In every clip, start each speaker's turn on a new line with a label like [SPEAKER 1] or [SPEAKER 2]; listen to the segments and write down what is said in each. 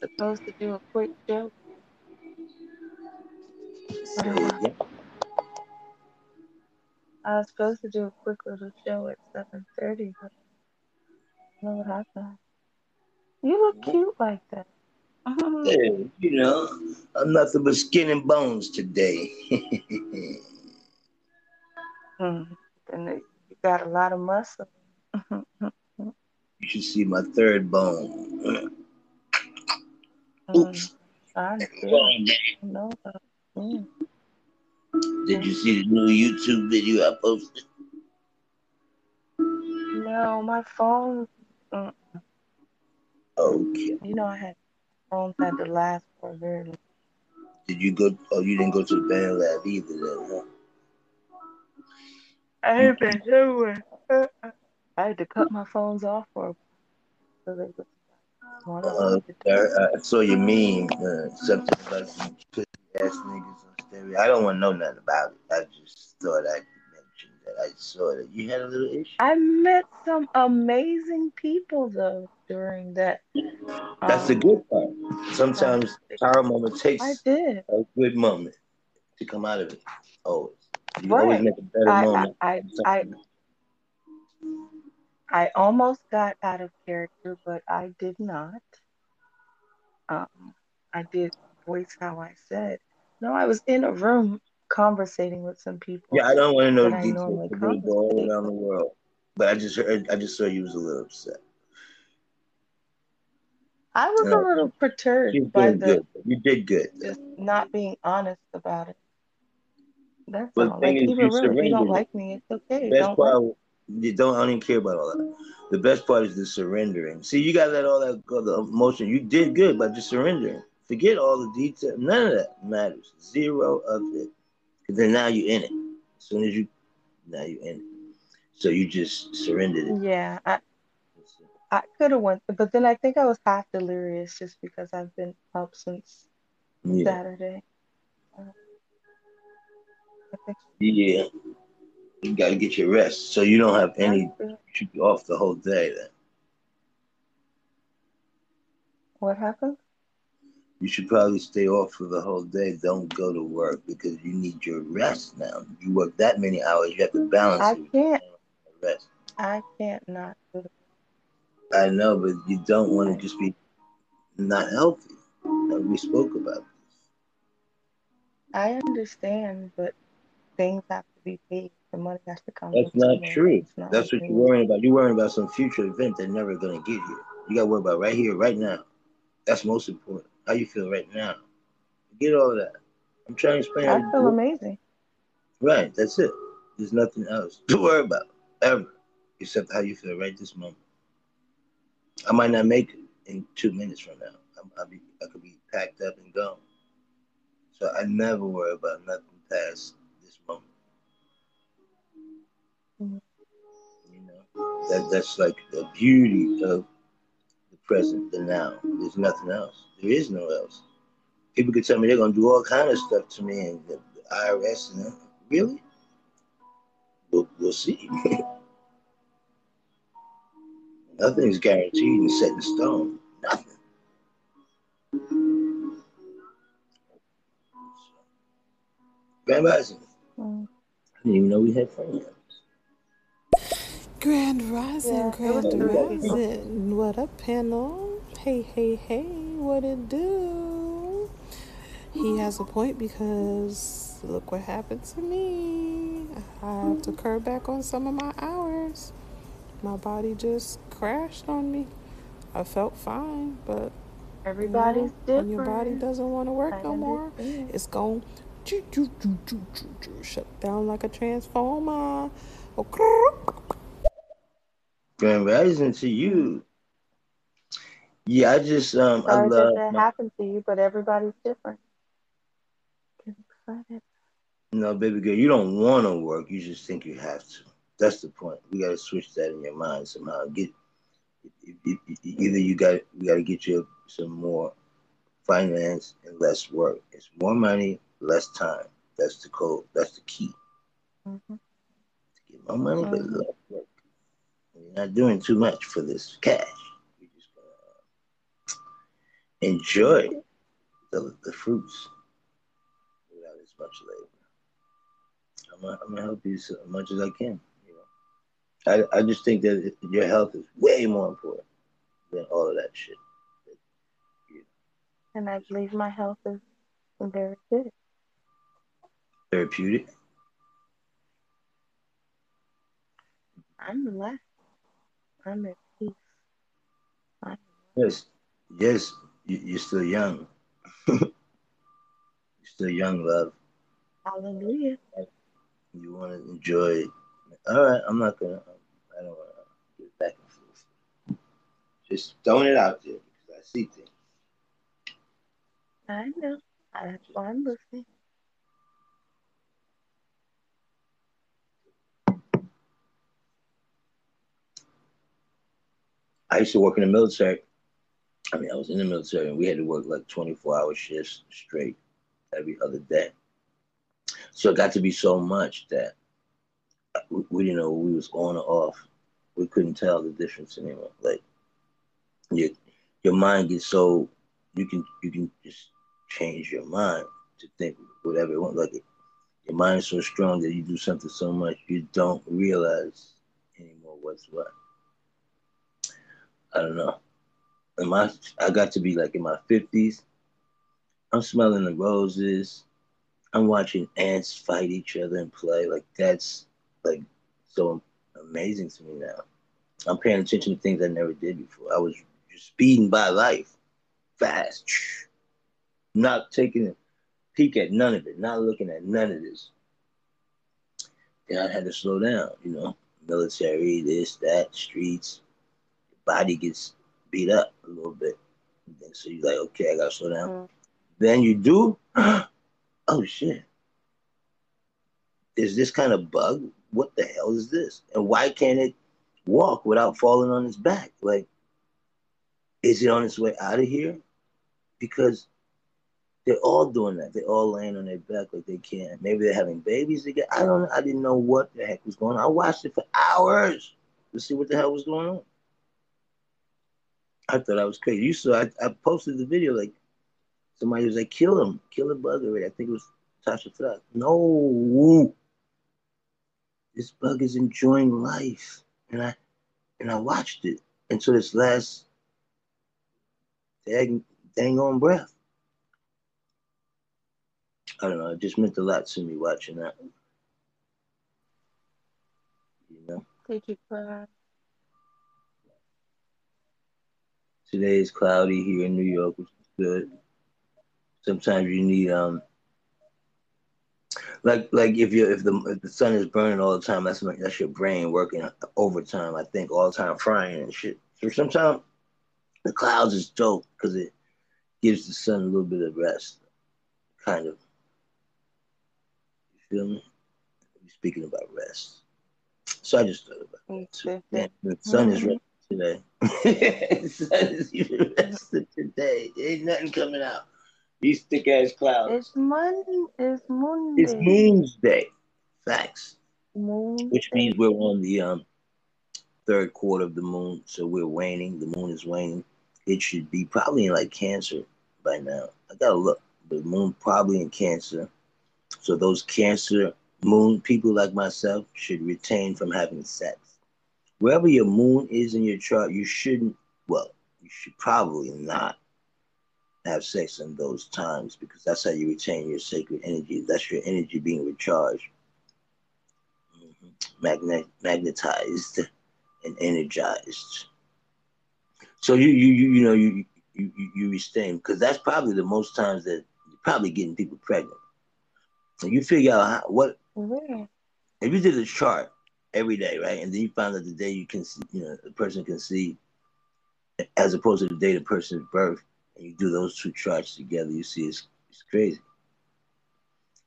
[SPEAKER 1] supposed to do a quick joke. I was supposed to do a quick little show at seven thirty, but I don't know what happened. You look cute like that.
[SPEAKER 2] Yeah, you know, I'm nothing but skin and bones today.
[SPEAKER 1] mm, and you got a lot of muscle.
[SPEAKER 2] you should see my third bone.
[SPEAKER 1] Oops. Mm, no. Mm.
[SPEAKER 2] Did you see the new YouTube video I posted?
[SPEAKER 1] No, my phone. Mm.
[SPEAKER 2] Okay.
[SPEAKER 1] You know, I had phones had to last for a very long.
[SPEAKER 2] Did you go? Oh, you didn't go to the band lab either, then, huh?
[SPEAKER 1] I ain't been nowhere. I had to cut my phones off for so they could
[SPEAKER 2] uh, I, saw your meme, uh, something about some pussy ass niggas on stereo. I don't want to know nothing about it. I just thought I'd mention that. I saw that you had a little issue.
[SPEAKER 1] I met some amazing people though during that.
[SPEAKER 2] That's um, the good part. Sometimes power moment takes
[SPEAKER 1] I did.
[SPEAKER 2] a good moment to come out of it. Always. You right. always make a better
[SPEAKER 1] I,
[SPEAKER 2] moment.
[SPEAKER 1] I, I, I I almost got out of character, but I did not. Um, I did voice how I said. No, I was in a room conversating with some people.
[SPEAKER 2] Yeah, I don't want to know the details. They go all around the world, but I just heard, I just saw you was a little upset.
[SPEAKER 1] I was a little perturbed by the.
[SPEAKER 2] Good. You did good.
[SPEAKER 1] Just not being honest about it. That's but all. Like, even if you don't like me, it's okay. That's don't why
[SPEAKER 2] you don't I don't even care about all that. The best part is the surrendering. See, you gotta let all that go, the emotion. You did good by just surrendering. Forget all the detail. None of that matters. Zero of it. Because then now you're in it. As soon as you now you're in it. So you just surrendered it.
[SPEAKER 1] Yeah. I I could have went but then I think I was half delirious just because I've been up since yeah. Saturday. Uh,
[SPEAKER 2] yeah. You got to get your rest. So you don't have any, you should be off the whole day then.
[SPEAKER 1] What happened?
[SPEAKER 2] You should probably stay off for the whole day. Don't go to work because you need your rest now. You work that many hours, you have to balance
[SPEAKER 1] I can't. Rest. I can't not.
[SPEAKER 2] I know, but you don't want to just be not healthy. We spoke about this.
[SPEAKER 1] I understand, but things have to be paid. The money has to come.
[SPEAKER 2] That's not true. Not That's what you're worrying about. You're worrying about some future event that's never going to get here. You got to worry about right here, right now. That's most important. How you feel right now. Get all that. I'm trying to explain.
[SPEAKER 1] I feel amazing.
[SPEAKER 2] Right. That's it. There's nothing else to worry about ever, except how you feel right this moment. I might not make it in two minutes from now. I, be, I could be packed up and gone. So I never worry about nothing past this moment. Mm-hmm. You know, that that's like the beauty of present, the now. There's nothing else. There is no else. People could tell me they're gonna do all kind of stuff to me, and the, IRS and that. really. We'll, we'll see. Nothing's guaranteed and set in stone. Nothing. Grand Rising. I didn't even know we had friends.
[SPEAKER 3] Grand Rising, yeah, Grand Rising. What up, panel? Hey, hey, hey, what it do? He has a point because look what happened to me. I have to curb back on some of my hours my body just crashed on me. I felt fine, but
[SPEAKER 1] everybody's you know, different.
[SPEAKER 3] When your body doesn't want to work I no more, it's going to shut down like a transformer.
[SPEAKER 2] Oh, Grand rising to you. Yeah, I just um
[SPEAKER 1] Sorry
[SPEAKER 2] I love
[SPEAKER 1] that, that happened to you, but everybody's different.
[SPEAKER 2] No, baby girl, you don't want to work. You just think you have to. That's the point. We got to switch that in your mind somehow. Get either you got we got to get you some more finance and less work. It's more money, less time. That's the code. That's the key. Mm-hmm. To get more money, mm-hmm. but less work. You're not doing too much for this cash. You're just gonna enjoy the, the fruits without as much labor. I'm gonna, I'm gonna help you as much as I can. You know, I, I just think that your health is way more important than all of that shit.
[SPEAKER 1] And I believe my health is very good.
[SPEAKER 2] Therapeutic?
[SPEAKER 1] I'm relaxed. I'm at peace.
[SPEAKER 2] I'm yes, yes, you're still young. you're still young, love.
[SPEAKER 1] Hallelujah.
[SPEAKER 2] You want to enjoy. All right, I'm not gonna. I don't want to get back and forth. Just throwing it out there because I see things.
[SPEAKER 1] I know. That's why I'm listening.
[SPEAKER 2] I used to work in the military. I mean, I was in the military and we had to work like 24 hour shifts straight every other day. So it got to be so much that uh, we, we didn't know we was on or off we couldn't tell the difference anymore. Like your your mind gets so you can you can just change your mind to think whatever you want. Like your mind is so strong that you do something so much you don't realize anymore what's what. I don't know. In my I got to be like in my fifties. I'm smelling the roses. I'm watching ants fight each other and play. Like that's like so amazing to me now. I'm paying attention to things I never did before. I was just speeding by life, fast, not taking a peek at none of it, not looking at none of this. Then I had to slow down, you know, military, this, that, streets. Body gets beat up a little bit. And so you're like, okay, I gotta slow down. Mm-hmm. Then you do, oh shit. Is this kind of bug what the hell is this? And why can't it walk without falling on its back? Like, is it on its way out of here? Because They're all doing that. They're all laying on their back like they can't. Maybe they're having babies again. I don't know. I didn't know what the heck was going on. I watched it for hours to see what the hell was going on. I thought I was crazy. You saw I, I posted the video like somebody was like, kill him, kill the bug already. I think it was Tasha Flat. No. This bug is enjoying life. And I and I watched it until this last dang, dang on breath. I don't know. It just meant a lot to me watching that. You know.
[SPEAKER 1] Thank you for
[SPEAKER 2] Today is cloudy here in New York, which is good. Sometimes you need um like like if you if the if the sun is burning all the time, that's that's your brain working overtime. I think all the time frying and shit. So sometimes the clouds is dope because it gives the sun a little bit of rest, kind of. You feel me? Speaking about rest, so I just thought about it. Yeah, the sun is resting today. the sun is even resting today. There ain't nothing coming out. These thick ass clouds.
[SPEAKER 1] It's Monday. It's Moon
[SPEAKER 2] It's Moon's Day. Facts.
[SPEAKER 1] Moon
[SPEAKER 2] Which means we're on the um third quarter of the moon, so we're waning. The moon is waning. It should be probably in like Cancer by now. I gotta look. The moon probably in Cancer. So those Cancer moon people like myself should retain from having sex. Wherever your moon is in your chart, you shouldn't. Well, you should probably not have sex in those times because that's how you retain your sacred energy. That's your energy being recharged, mm-hmm. Magnet, magnetized, and energized. So you you you, you know you you you retain because that's probably the most times that you're probably getting people pregnant. And you figure out how, what
[SPEAKER 1] Yeah.
[SPEAKER 2] if you did a chart every day, right? And then you find out the day you can see, you know, the person can see, as opposed to the day the person's birth, and you do those two charts together, you see it's, it's crazy.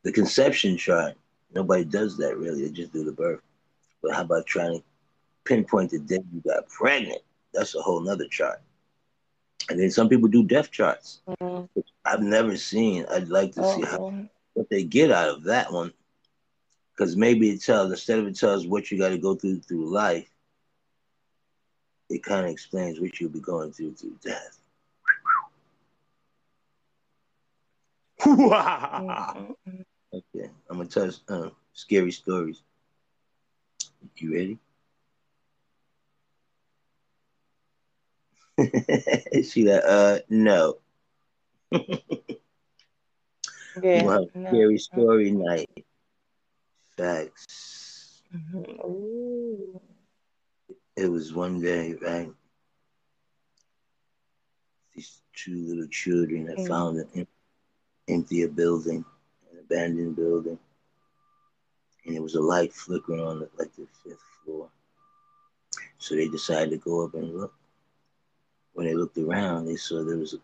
[SPEAKER 2] The conception chart, nobody does that really. They just do the birth. But how about trying to pinpoint the day you got pregnant? That's a whole nother chart. And then some people do death charts.
[SPEAKER 1] Mhm.
[SPEAKER 2] which I've never seen. I'd like to see how what they get out of that one. Because maybe it tells instead of it tells what you got to go through through life, it kind of explains what you'll be going through through death. Okay, I'm gonna tell uh, scary stories. You ready? she like, uh, no.
[SPEAKER 1] Yeah.
[SPEAKER 2] We'll have
[SPEAKER 1] no.
[SPEAKER 2] scary story night. Facts.
[SPEAKER 1] Mhm.
[SPEAKER 2] It was one day, right? These two little children had
[SPEAKER 1] Mm.
[SPEAKER 2] found an empty building, an abandoned building, and there was a light flickering on the, like the fifth floor. So they decided to go up and look. When they looked around, they saw there was a,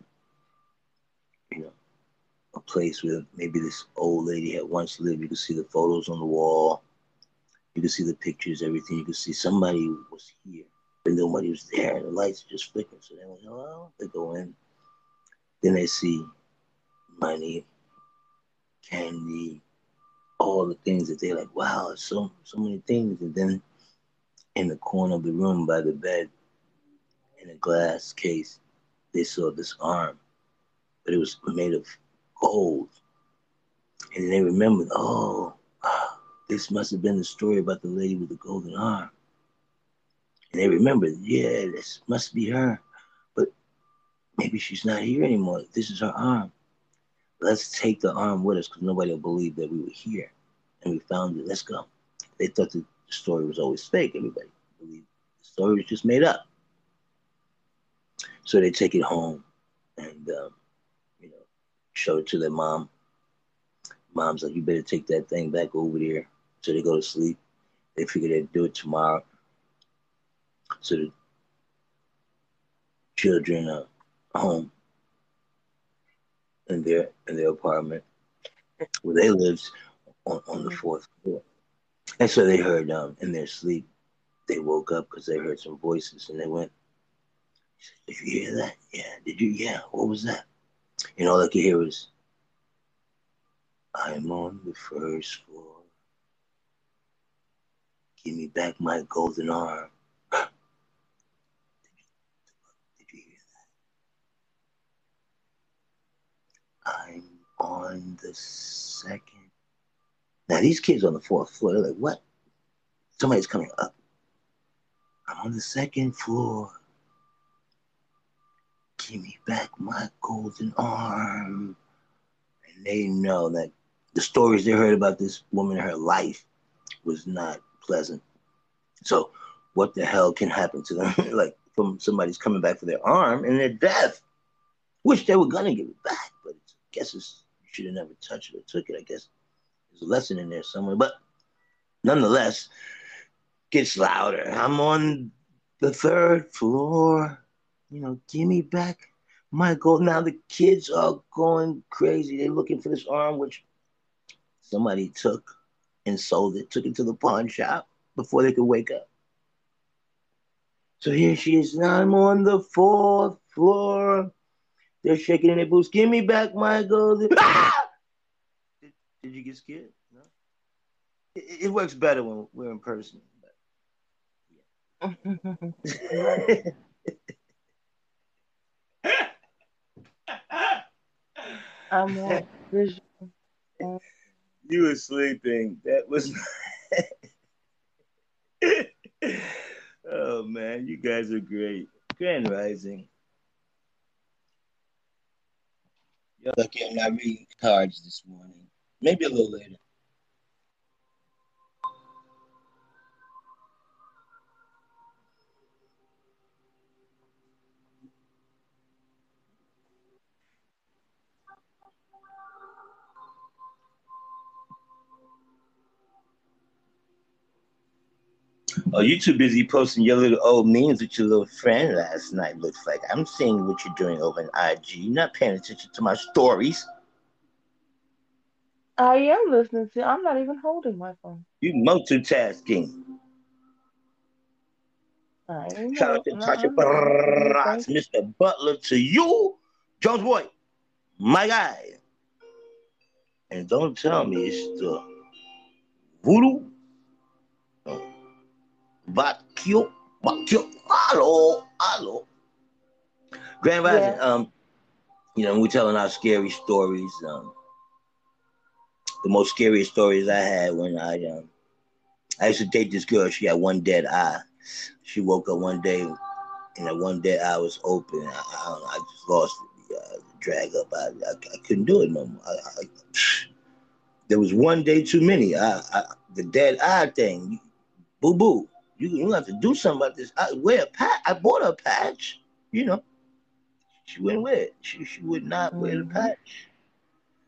[SPEAKER 2] a place where maybe this old lady had once lived. You could see the photos on the wall. You could see the pictures, everything. You could see somebody was here, but nobody was there, and the lights just flickered. So they went, "Hello." They go in. Then they see money, candy, all the things that they're like, "Wow, so so many things." And then in the corner of the room by the bed, in a glass case, they saw this arm, but it was made of gold. And they remembered, oh, this must have been the story about the lady with the golden arm. And they remembered, yeah, this must be her. But maybe she's not here anymore. This is her arm. Let's take the arm with us because nobody will believe that we were here. And we found it. Let's go. They thought the story was always fake. Everybody believed the story was just made up. So they take it home and, um, know, show it to their mom. Mom's like, you better take that thing back over there. So they go to sleep. They figure they'd do it tomorrow. So the children are home in their in their apartment where they lived on, on the fourth floor. And so they heard um in their sleep, they woke up because they heard some voices and they went, Did you hear that? Yeah. Did you? Yeah. What was that? And all they could hear was I'm on the first floor. Give me back my golden arm. did, you, did you hear that? I'm on the second. Now these kids on the fourth floor, they're like, what? Somebody's coming up. I'm on the second floor. Give me back my golden arm. And they know that the stories they heard about this woman her life was not pleasant. So what the hell can happen to them? like from somebody's coming back for their arm and their death. Wish they were gonna give it back, but I guess it's you should have never touched it or took it. I guess there's a lesson in there somewhere. But nonetheless, gets louder. I'm on the third floor. You know, give me back my gold. Now the kids are going crazy. They're looking for this arm, which somebody took and sold it, took it to the pawn shop before they could wake up. So here she is. Now I'm on the fourth floor. They're shaking in their boots. Give me back my gold. Ah! Did, did, you get scared? No. It, it works better when we're in person.
[SPEAKER 1] I'm on visual.
[SPEAKER 2] You were sleeping. That was. oh man, you guys are great. Grand Rising. You're lucky I'm not reading cards this morning. Maybe a little later. Oh, you too busy posting your little old memes with your little friend last night, looks like. I'm seeing what you're doing over in IG. You're not paying attention to my stories.
[SPEAKER 1] I am listening to I'm not even holding my phone.
[SPEAKER 2] You multitasking. Shout out to Tasha Brats, Mr. Butler to you, Jones Boy, my guy. And don't tell me it's the voodoo Vacuum, vacuum. Hello, hello. Grand Rising. Yeah. Um, you know, we're telling our scary stories. Um, the most scariest stories I had when I um, I used to date this girl. She had one dead eye. She woke up one day, and that one dead eye was open. I, I, I just lost the uh, drag up. I, I, I, couldn't do it no more. I, there was one day too many. I, the dead eye thing, boo boo you you have to do something about this. I wear a patch. I bought a patch. You know, she wouldn't wear it. She she would not mm-hmm. wear the mm-hmm. patch.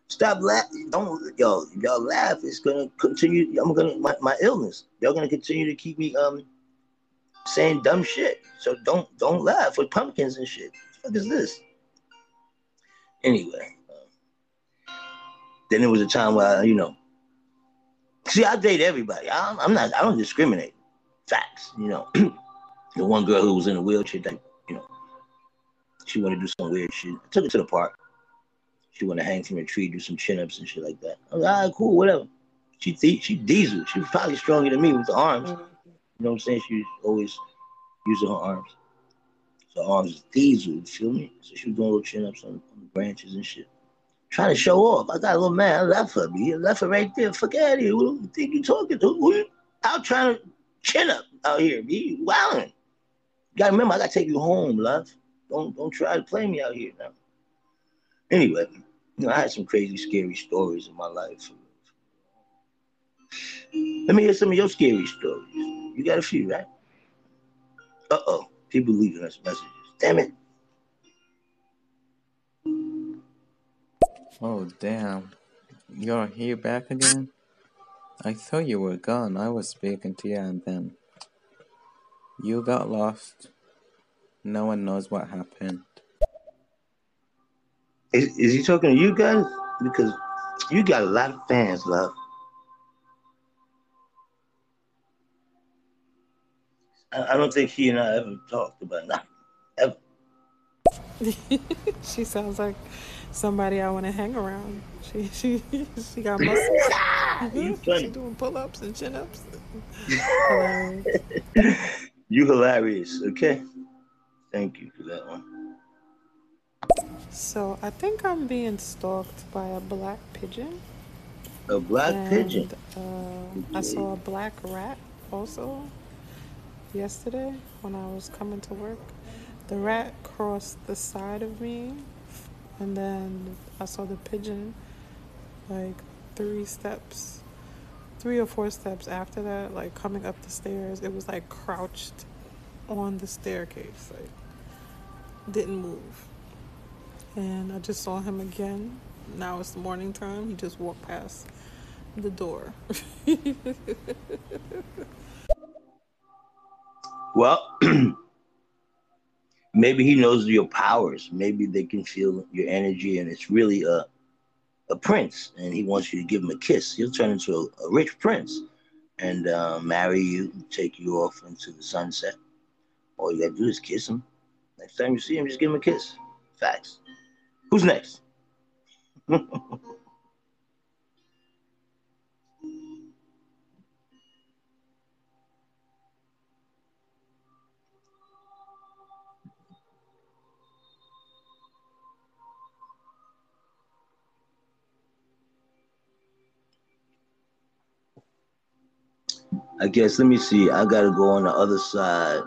[SPEAKER 2] Stop laughing. Don't y'all y'all laugh. It's gonna continue. I'm gonna my, my illness. Y'all gonna continue to keep me um saying dumb shit. So don't don't laugh with pumpkins and shit. What the fuck is this? Anyway, um, then there was a time where I, you know, see, I date everybody. I, I'm not. I don't discriminate. Facts, you know. the one girl who was in a wheelchair that, you know, she wanted to do some weird shit. I took her to the park. She wanted to hang from a tree, do some chin ups and shit like that. I was like, all right, cool, whatever. She th- she diesel. She was probably stronger than me with the arms. Mm-hmm. You know what I'm saying? She was always using her arms. So arms is diesel, you feel me? So she was doing little chin ups on, on the branches and shit. Trying to show off. I got a little man. I left her, me. I left her right there. Fuck out of here. Who do you think you talking to? Who you out trying to chin up out here. Be wilding. You gotta remember, I gotta take you home, love. Don't don't try to play me out here now. Anyway, you know, I had some crazy, scary stories in my life. Let me hear some of your scary stories. You got a few, right? Uh oh, people leaving us messages. Damn it.
[SPEAKER 4] Oh damn. You're here back again? I thought you were gone. I was speaking to you and then you got lost. No one knows what happened.
[SPEAKER 2] Is, is he talking to you guys? Because you got a lot of fans, love. I, I don't think he and I ever talked about nothing. Ever.
[SPEAKER 3] she sounds like somebody I want to hang around. She she she got muscles. She doing pull ups and chin ups.
[SPEAKER 2] You hilarious. Okay. Thank you for that one.
[SPEAKER 3] So I think I'm being stalked by a black pigeon.
[SPEAKER 2] A black
[SPEAKER 3] and,
[SPEAKER 2] pigeon.
[SPEAKER 3] Uh, I saw a black rat also yesterday when I was coming to work. The rat crossed the side of me, and then I saw the pigeon like three steps, three or four steps after that, like coming up the stairs. It was like crouched on the staircase, like didn't move. And I just saw him again. Now it's morning time. He just walked past the door.
[SPEAKER 2] Well, maybe he knows your powers. Maybe they can feel your energy, and it's really a a prince, and he wants you to give him a kiss. He'll turn into a, a rich prince and uh, marry you, take you off into the sunset. All you gotta do is kiss him. Next time you see him, just give him a kiss. Facts. Who's next? I guess let me see. I gotta go on the other side.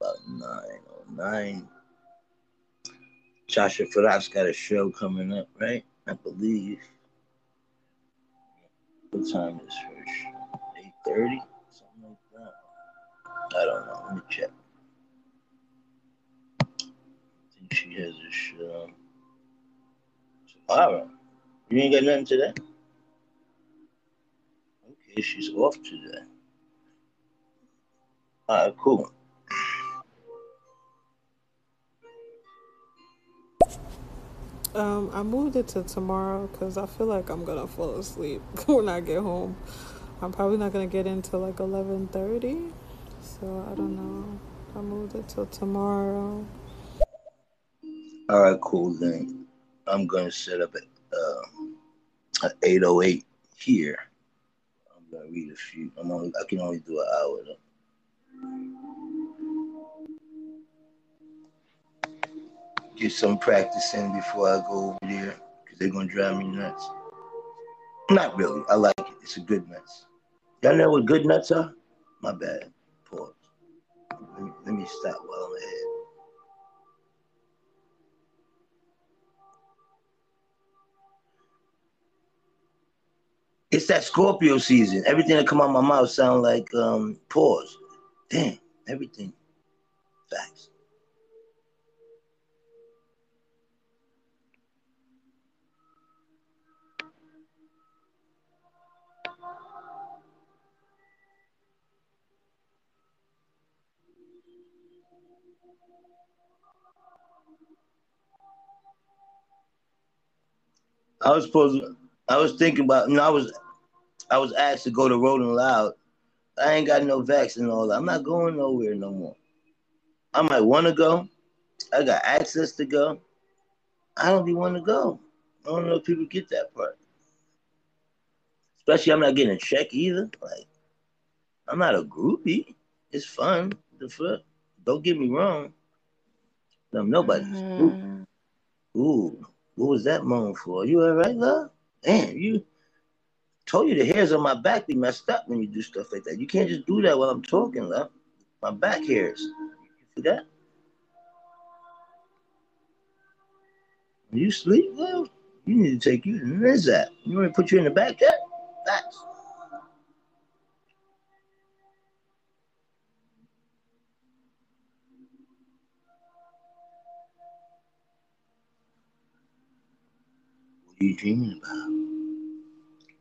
[SPEAKER 2] About nine oh nine. Joshua Faraf's got a show coming up, right? I believe. What time is show? Eight thirty, something like that. I don't know. Let me check. I think she has a show tomorrow. You ain't got nothing today. Okay, she's off today. All right, cool.
[SPEAKER 3] Um, I moved it to tomorrow because I feel like I'm gonna fall asleep when I get home. I'm probably not gonna get into like 11:30, so I don't know. I moved it till tomorrow.
[SPEAKER 2] All right, cool. Then I'm gonna set up at uh, at 8:08 here. Read a few. I'm only I can only do an hour though. Get some practice in before I go over there because they're gonna drive me nuts. Not really. I like it. It's a good nuts. Y'all know what good nuts are? My bad. Pause. Let me, let me stop while I'm ahead. It's that Scorpio season. Everything that come out my mouth sound like um pause. Damn, everything. Facts. I was supposed to, I was thinking about you know, I was I was asked to go to Rolling Loud. I ain't got no vaccine and all that. I'm not going nowhere no more. I might want to go. I got access to go. I don't be wanting to go. I don't know if people get that part. Especially I'm not getting a check either. Like I'm not a groupie. It's fun. The fuck? Don't get me wrong. I'm nobody's mm-hmm. groupie. Ooh, what was that moan for? You all right, love? Damn, you told you the hairs on my back be messed up when you do stuff like that. You can't just do that while I'm talking, love. My back hairs. You see that? When you sleep, love, you need to take you to Nizat. You want to put you in the back yet? Facts. Dreaming about?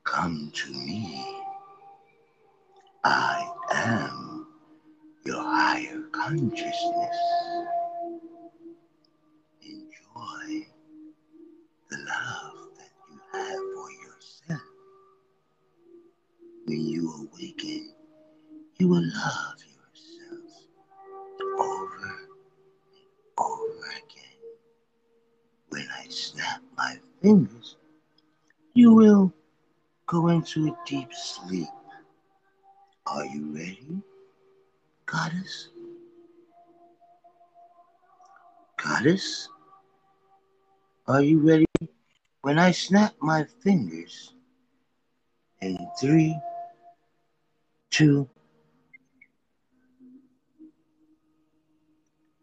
[SPEAKER 2] Come to me. I am your higher consciousness. Enjoy the love that you have for yourself. When you awaken, you will love yourself over and over again. When I snap my fingers, you will go into a deep sleep. Are you ready, goddess? Goddess? Are you ready? When I snap my fingers in three, two,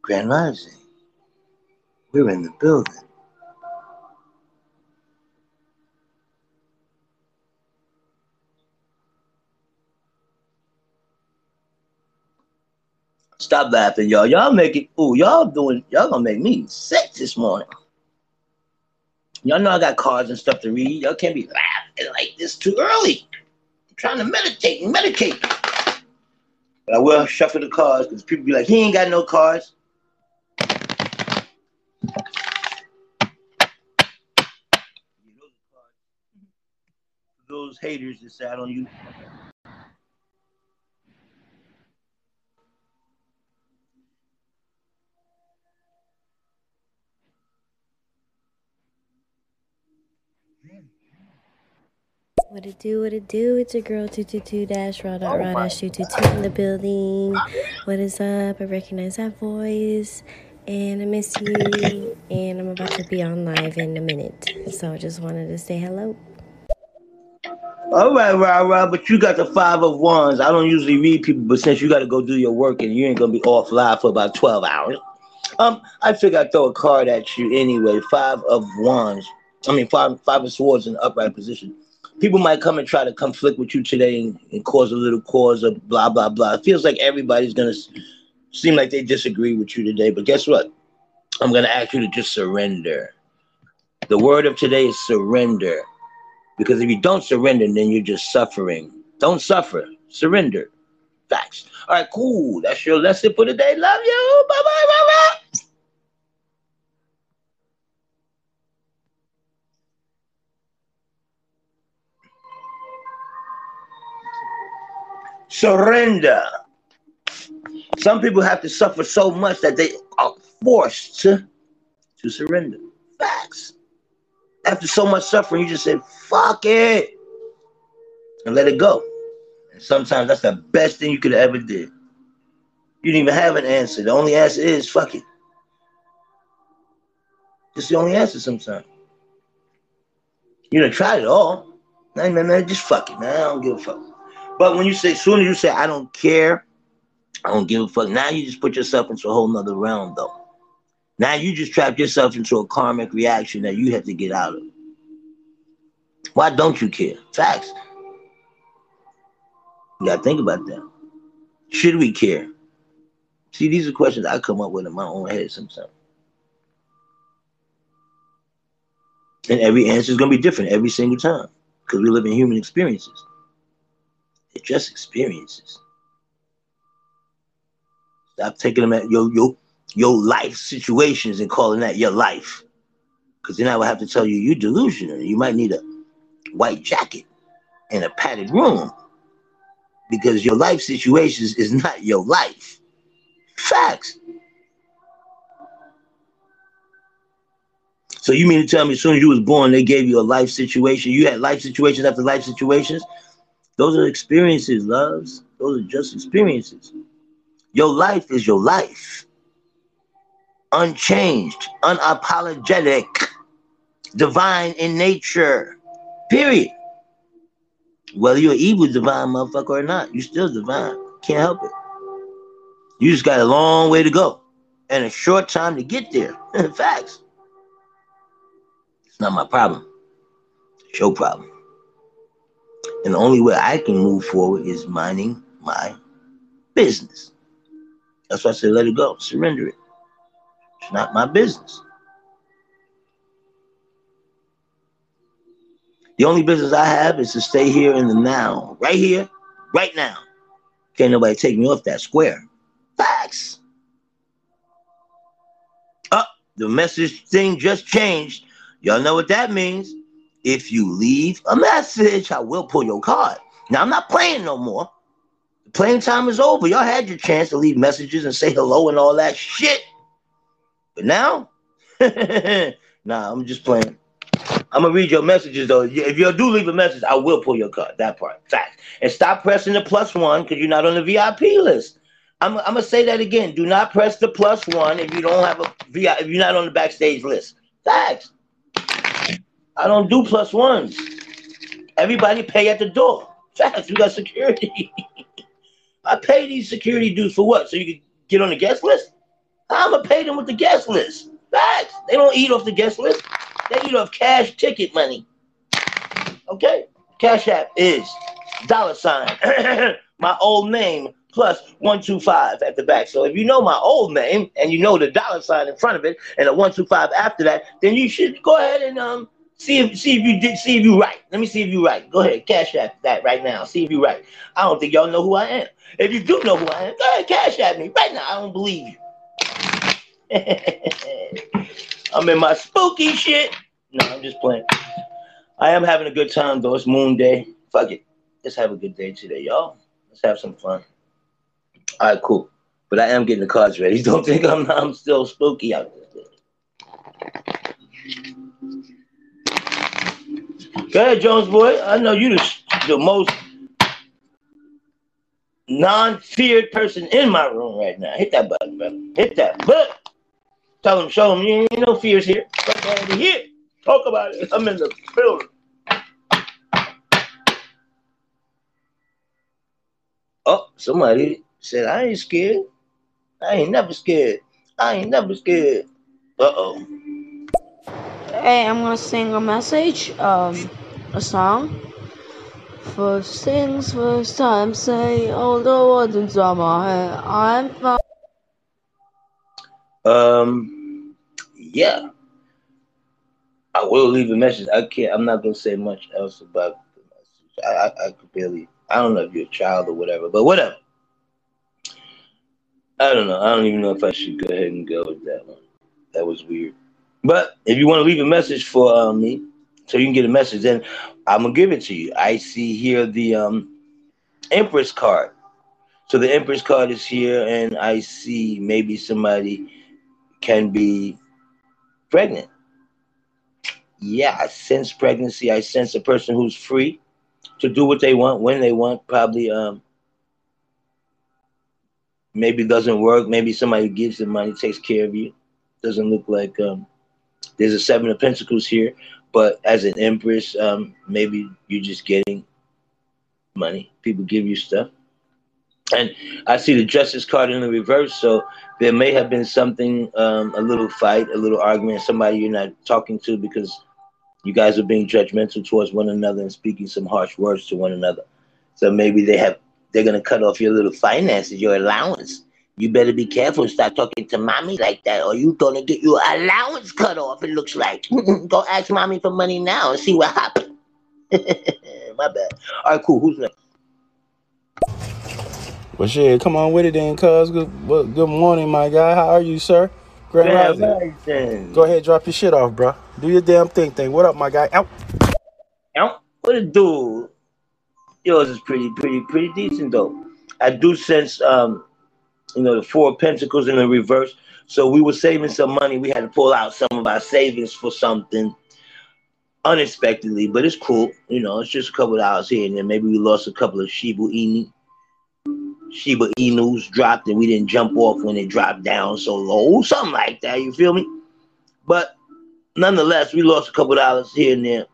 [SPEAKER 2] Grand Rising, we're in the building. Stop laughing, y'all. Y'all making ooh, y'all doing y'all gonna make me sick this morning. Y'all know I got cards and stuff to read. Y'all can't be laughing like this too early. I'm trying to meditate and medicate. But I will shuffle the cards because people be like, he ain't got no cards. Those haters that sat on you.
[SPEAKER 5] What it do, what it do? It's your girl 222 dash raw dot raw dash 222 in the building. What is up? I recognize that voice and I miss you. And I'm about to be on live in a minute. So I just wanted to say hello.
[SPEAKER 2] All right, right, right. But you got the five of wands. I don't usually read people, but since you got to go do your work and you ain't gonna be off live for about 12 hours, um, I figure I'd throw a card at you anyway. Five of wands. I mean, five five of swords in the upright position people might come and try to conflict with you today and, and cause a little cause of blah blah blah. It feels like everybody's gonna seem like they disagree with you today, but guess what? I'm gonna ask you to just surrender. The word of today is surrender, because if you don't surrender, then you're just suffering. Don't suffer. Surrender. Facts. All right, cool. That's your lesson for today. Love you. Bye bye. Bye bye. Surrender. Some people have to suffer so much that they are forced to, to surrender. Facts. After so much suffering, you just say, fuck it. And let it go. And sometimes that's the best thing you could ever do. You didn't even have an answer. The only answer is fuck it. It's the only answer sometimes. You done tried it all. Man, man, man, just fuck it, man. I don't give a fuck. But when you say, soon as you say, I don't care, I don't give a fuck, now you just put yourself into a whole nother realm, though. Now you just trapped yourself into a karmic reaction that you have to get out of. Why don't you care? Facts. You gotta think about that. Should we care? See, these are questions I come up with in my own head sometimes. And every answer is gonna be different every single time because we live in human experiences. They're just experiences. Stop taking them at your your your life situations and calling that your life. Because then I would have to tell you you're delusional. You might need a white jacket and a padded room. Because your life situations is not your life. Facts. So you mean to tell me as soon as you was born, they gave you a life situation? You had life situations after life situations? Those are experiences, loves. Those are just experiences. Your life is your life. Unchanged, unapologetic, divine in nature. Period. Whether you're evil divine motherfucker or not, you're still divine. Can't help it. You just got a long way to go and a short time to get there. Facts. It's not my problem. It's your problem. And the only way I can move forward is minding my business. That's why I said let it go, surrender it. It's not my business. The only business I have is to stay here in the now, right here, right now. Can't nobody take me off that square. Facts. Oh, the message thing just changed. Y'all know what that means. If you leave a message, I will pull your card. Now I'm not playing no more. The playing time is over. Y'all had your chance to leave messages and say hello and all that shit. But now, nah, I'm just playing. I'm gonna read your messages though. If you do leave a message, I will pull your card. That part, fact. And stop pressing the plus one because you're not on the VIP list. I'm, I'm gonna say that again. Do not press the plus one if you don't have a VIP. If you're not on the backstage list. Facts. I don't do plus ones. Everybody pay at the door. Facts. We got security. I pay these security dudes for what? So you can get on the guest list? I'm gonna pay them with the guest list. Facts. They don't eat off the guest list. They eat off cash ticket money. Okay? Cash App is dollar sign. my old name plus 125 at the back. So if you know my old name and you know the dollar sign in front of it and a 125 after that, then you should go ahead and um see if see if you did see if you right. Let me see if you right. Go ahead, cash app that right now. See if you right. I don't think y'all know who I am. If you do know who I am, go ahead, cash at me right now. I don't believe you. I'm in my spooky shit. No, I'm just playing. I am having a good time though. It's Moon Day. Fuck it. Let's have a good day today, y'all. Let's have some fun. All right, cool. But I am getting the cards ready. Don't think I'm I'm still spooky out there. Go ahead, Jones boy. I know you the, the most non-feared person in my room right now. Hit that button, brother. Hit that button. Tell him, show him you ain't no fears here. Here. Talk about it. I'm in the building. Oh, somebody said I ain't scared. I ain't never scared. I ain't never scared. Uh oh.
[SPEAKER 6] Hey, I'm gonna sing a message, um, a song. First things first time, say on my head. I'm fine.
[SPEAKER 2] Um, yeah. I will leave a message. I can't. I'm not gonna say much else about the message. I, I, I could barely. I don't know if you're a child or whatever, but whatever. I don't know. I don't even know if I should go ahead and go with that one. That was weird. But if you want to leave a message for uh, me, so you can get a message, then I'm gonna give it to you. I see here the um, Empress card. So the Empress card is here, and I see maybe somebody can be pregnant yeah, I sense pregnancy. I sense a person who's free to do what they want when they want. Probably, um, maybe doesn't work. Maybe somebody gives them money, takes care of you. Doesn't look like um, there's a seven of pentacles here, but as an empress, um, maybe you're just getting money. People give you stuff. And I see the justice card in the reverse, so there may have been something, um, a little fight, a little argument, somebody you're not talking to because you guys are being judgmental towards one another and speaking some harsh words to one another. So maybe they have they're gonna cut off your little finances, your allowance. You better be careful and start talking to mommy like that, or you gonna get your allowance cut off. It looks like. Go ask mommy for money now and see what happens. My bad. All right, cool. Who's next?
[SPEAKER 7] Well, shit, come on with it then, cuz. Good, well, good morning, my guy. How are you, sir? Grand Rising. Go ahead, drop your shit off, bro. Do your damn thing, thing. What up, my guy? Out.
[SPEAKER 2] Out. What it do? Yours is pretty, pretty, pretty decent though. I do sense, um, you know, the four of pentacles in the reverse. So we were saving some money. We had to pull out some of our savings for something unexpectedly, but it's cool. You know, it's just a couple of dollars here and then. Maybe we lost a couple of Shiba Inu Shiba Inus dropped and we didn't jump off when it dropped down so low, something like that. You feel me? But nonetheless, we lost a couple of dollars here and there,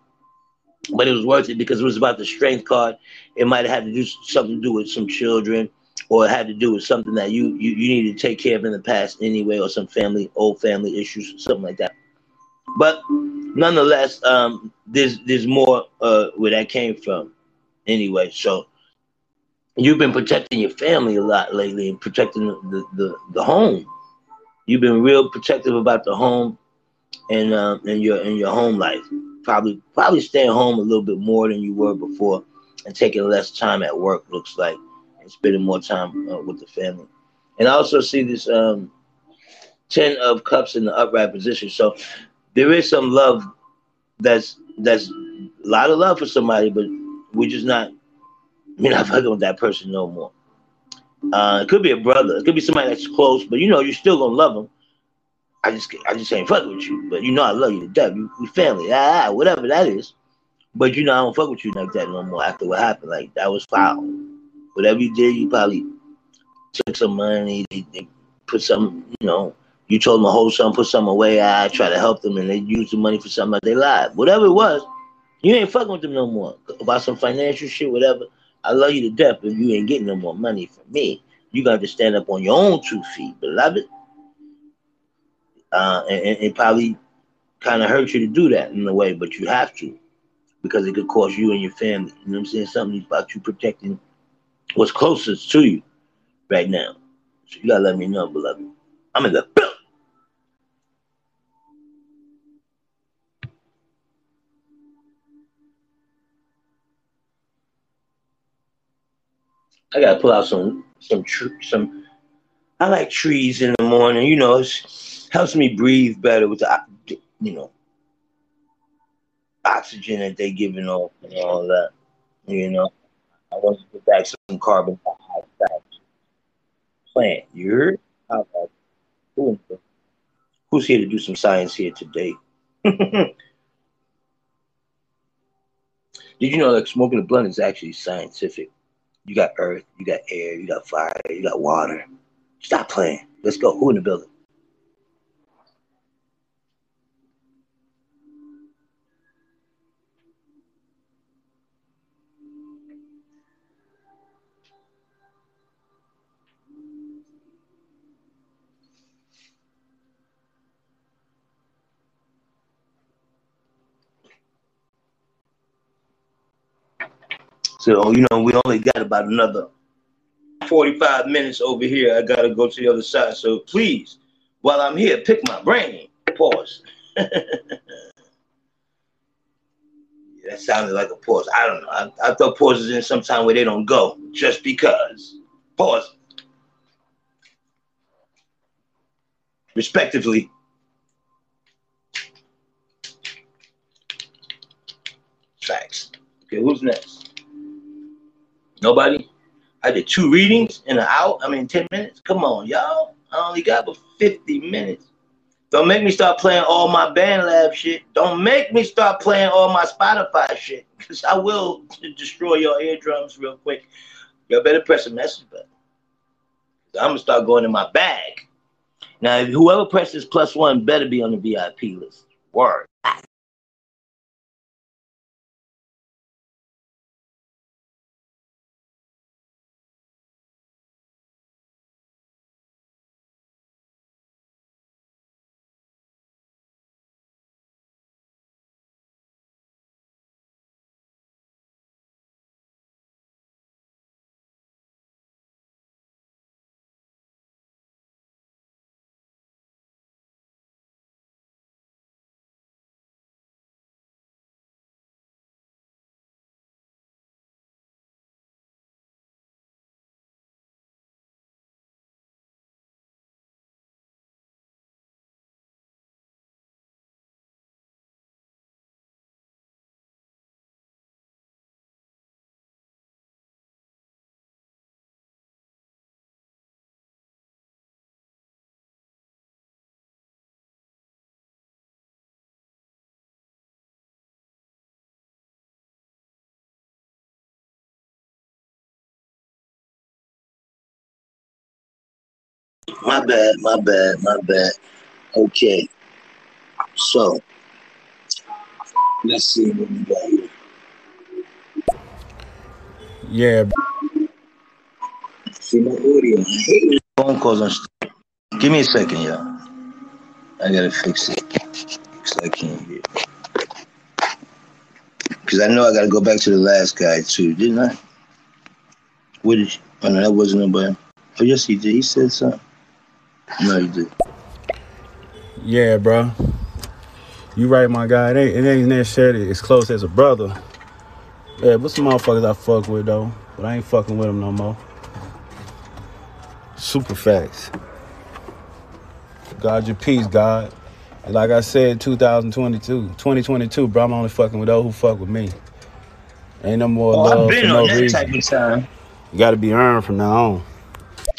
[SPEAKER 2] but it was worth it because it was about the strength card. It might have had to do something to do with some children, or it had to do with something that you you, you needed to take care of in the past anyway, or some family old family issues, something like that. But nonetheless, um, there's there's more uh, where that came from, anyway. So you've been protecting your family a lot lately and protecting the, the, the home. You've been real protective about the home and uh, and your and your home life. Probably probably staying home a little bit more than you were before, and taking less time at work. Looks like and spending more time uh, with the family. And I also see this um, ten of cups in the upright position. So there is some love. That's that's a lot of love for somebody, but we're just not we're not fucking with that person no more. Uh, it could be a brother. It could be somebody that's close, but you know you're still gonna love them. I just I just ain't fucking with you. But you know I love you to death. You, we family, ah, ah, whatever that is. But you know I don't fuck with you like that no more after what happened. Like that was foul. Whatever you did, you probably took some money, they, they put some, you know, you told them to hold some, put some away. I try to help them, and they use the money for something that they lied. Whatever it was, you ain't fucking with them no more about some financial shit, whatever. I love you to death, but you ain't getting no more money from me. You got to stand up on your own two feet, beloved. Uh, and, and it probably kind of hurts you to do that in a way, but you have to because it could cost you and your family. You know what I'm saying? Something about you protecting what's closest to you right now. So you gotta let me know, beloved. I'm in the building. I gotta pull out some some tr- some. I like trees in the morning. You know, it helps me breathe better with the you know oxygen that they giving off and all that. You know, I want to get back some carbon dioxide plant. You heard? How about Who's here to do some science here today? Did you know that smoking a blunt is actually scientific? You got earth, you got air, you got fire, you got water. Stop playing. Let's go. Who in the building? So, you know, we only got about another 45 minutes over here. I got to go to the other side. So please, while I'm here, pick my brain. Pause. that sounded like a pause. I don't know. I, I thought pauses in some time where they don't go just because. Pause. Respectively. Facts. Okay, who's next? Nobody? I did two readings in an hour. I mean, 10 minutes. Come on, y'all. I only got about 50 minutes. Don't make me start playing all my BandLab shit. Don't make me start playing all my Spotify shit. Because I will destroy your eardrums real quick. Y'all better press a message button. I'm to start going in my bag. Now, whoever presses plus one better be on the VIP list. Word. My bad, my bad, my bad. Okay. So let's see what we got here.
[SPEAKER 7] Yeah.
[SPEAKER 2] See my audio. I hate phone calls on. Give me a second, y'all. I gotta fix it. Cause I can't hear. Cause I know I gotta go back to the last guy too, didn't I? What did? You? Oh no, that wasn't nobody. Oh yes, he did. He said something. No, you did.
[SPEAKER 7] Yeah, bro. You right, my guy. It ain't, it ain't necessarily as close as a brother. Yeah, but some motherfuckers I fuck with though. But I ain't fucking with them no more. Super facts. God your peace, God. And like I said, 2022, 2022, bro, I'm only fucking with those who fuck with me. Ain't no more
[SPEAKER 2] Oh, I've
[SPEAKER 7] love for
[SPEAKER 2] been
[SPEAKER 7] no
[SPEAKER 2] on that
[SPEAKER 7] reason.
[SPEAKER 2] type of time.
[SPEAKER 7] You gotta be earned from now on.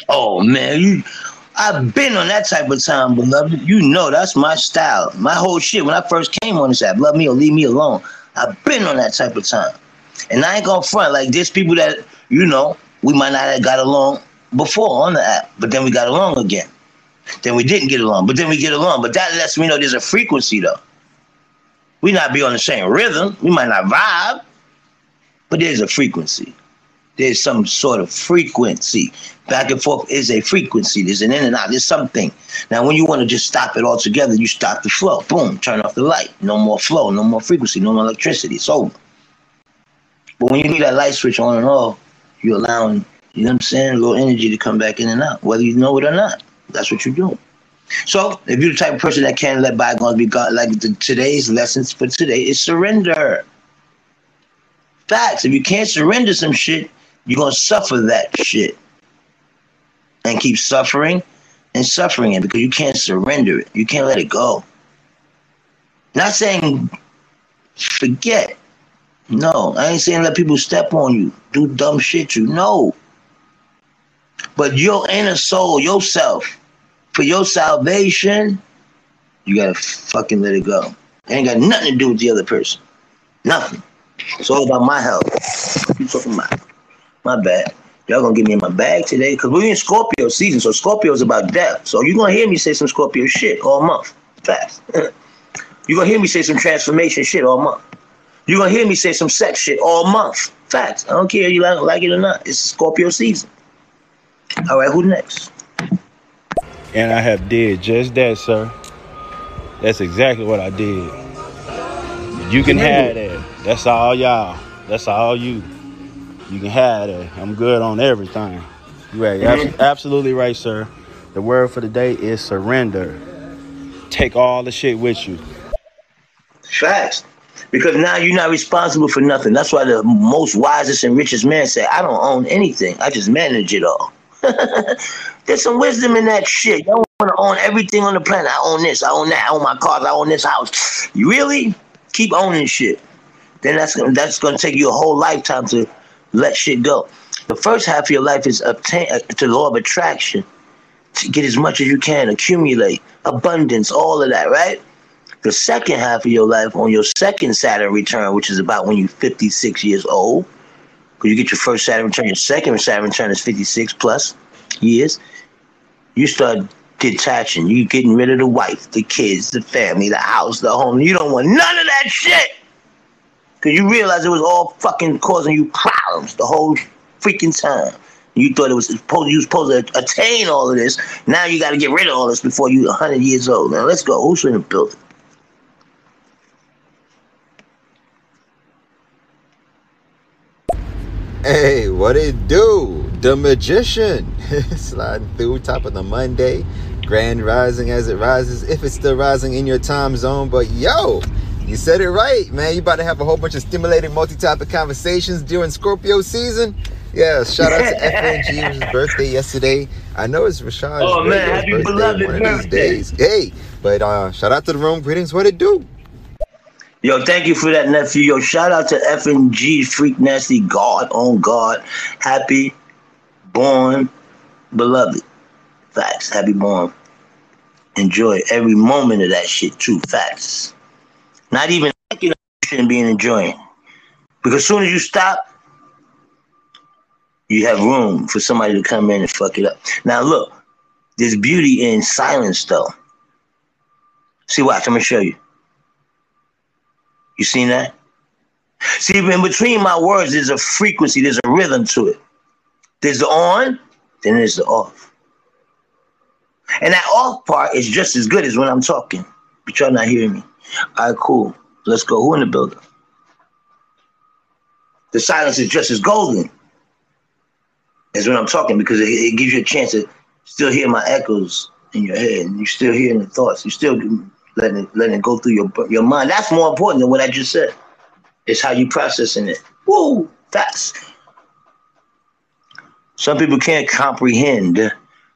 [SPEAKER 2] Oh man, you. I've been on that type of time, beloved. You know that's my style. My whole shit when I first came on this app, love me or leave me alone. I've been on that type of time. And I ain't gonna front like there's people that, you know, we might not have got along before on the app, but then we got along again. Then we didn't get along, but then we get along. But that lets me know there's a frequency though. We not be on the same rhythm. We might not vibe, but there's a frequency. There's some sort of frequency. Back and forth is a frequency. There's an in and out. There's something. Now, when you want to just stop it all together, you stop the flow. Boom, turn off the light. No more flow, no more frequency, no more electricity. It's over. But when you leave that light switch on and off, you're allowing, you know what I'm saying, a little energy to come back in and out, whether you know it or not. That's what you're doing. So, if you're the type of person that can't let bygones be gone, like the, today's lessons for today is surrender. Facts. If you can't surrender some shit, you're gonna suffer that shit and keep suffering and suffering it because you can't surrender it. You can't let it go. Not saying forget. No, I ain't saying let people step on you, do dumb shit you know. But your inner soul, yourself, for your salvation, you gotta fucking let it go. It ain't got nothing to do with the other person. Nothing. It's all about my health. You talking about? My bad. Y'all gonna get me in my bag today because we're in Scorpio season, so Scorpio is about death. So you're gonna hear me say some Scorpio shit all month, fast. you're gonna hear me say some transformation shit all month. You're gonna hear me say some sex shit all month, facts. I don't care if you like, like it or not. It's Scorpio season. All right, who next?
[SPEAKER 7] And I have did just that, sir. That's exactly what I did. You can have that. That's all y'all. That's all you. You can have that. I'm good on everything. You right. Abs- mm-hmm. absolutely right, sir. The word for the day is surrender. Take all the shit with you.
[SPEAKER 2] Facts. Because now you're not responsible for nothing. That's why the most wisest and richest man say, I don't own anything. I just manage it all. There's some wisdom in that shit. You don't want to own everything on the planet. I own this, I own that, I own my cars, I own this house. You really keep owning shit. Then that's gonna that's gonna take you a whole lifetime to let shit go. The first half of your life is obtain uh, the law of attraction. To get as much as you can, accumulate abundance, all of that, right? The second half of your life on your second Saturn return, which is about when you're 56 years old, because you get your first Saturn return, your second Saturn return is 56 plus years. You start detaching. You getting rid of the wife, the kids, the family, the house, the home. You don't want none of that shit. Because you realize it was all fucking causing you problems the whole freaking time. You thought it was supposed you was supposed to attain all of this. Now you got to get rid of all this before you're 100 years old. Now let's go. Who's in the building?
[SPEAKER 8] Hey, what it do? The magician sliding through top of the Monday, grand rising as it rises. If it's still rising in your time zone, but yo, you said it right, man. You about to have a whole bunch of stimulating multi-topic conversations during Scorpio season. Yeah, shout out to FNG, whose birthday yesterday. I know it's Rashad's
[SPEAKER 2] Oh, man, happy
[SPEAKER 8] birthday
[SPEAKER 2] beloved
[SPEAKER 8] one of these days. Hey, but uh, shout out to the room. Greetings, what it do?
[SPEAKER 2] Yo, thank you for that, nephew. Yo, shout out to FNG Freak Nasty God on God. Happy born beloved. Facts. Happy born. Enjoy every moment of that shit too. Facts. Not even thinking of you shouldn't be enjoying. Because as soon as you stop, you have room for somebody to come in and fuck it up. Now look, there's beauty in silence though. See, watch, I'm gonna show you. You seen that? See, in between my words, there's a frequency, there's a rhythm to it. There's the on, then there's the off. And that off part is just as good as when I'm talking, but y'all not hearing me. All right, cool. Let's go. Who in the building? The silence is just as golden as when I'm talking because it, it gives you a chance to still hear my echoes in your head, and you still hearing the thoughts. You're still letting it, letting it go through your your mind. That's more important than what I just said. It's how you processing it. Woo, that's. Some people can't comprehend.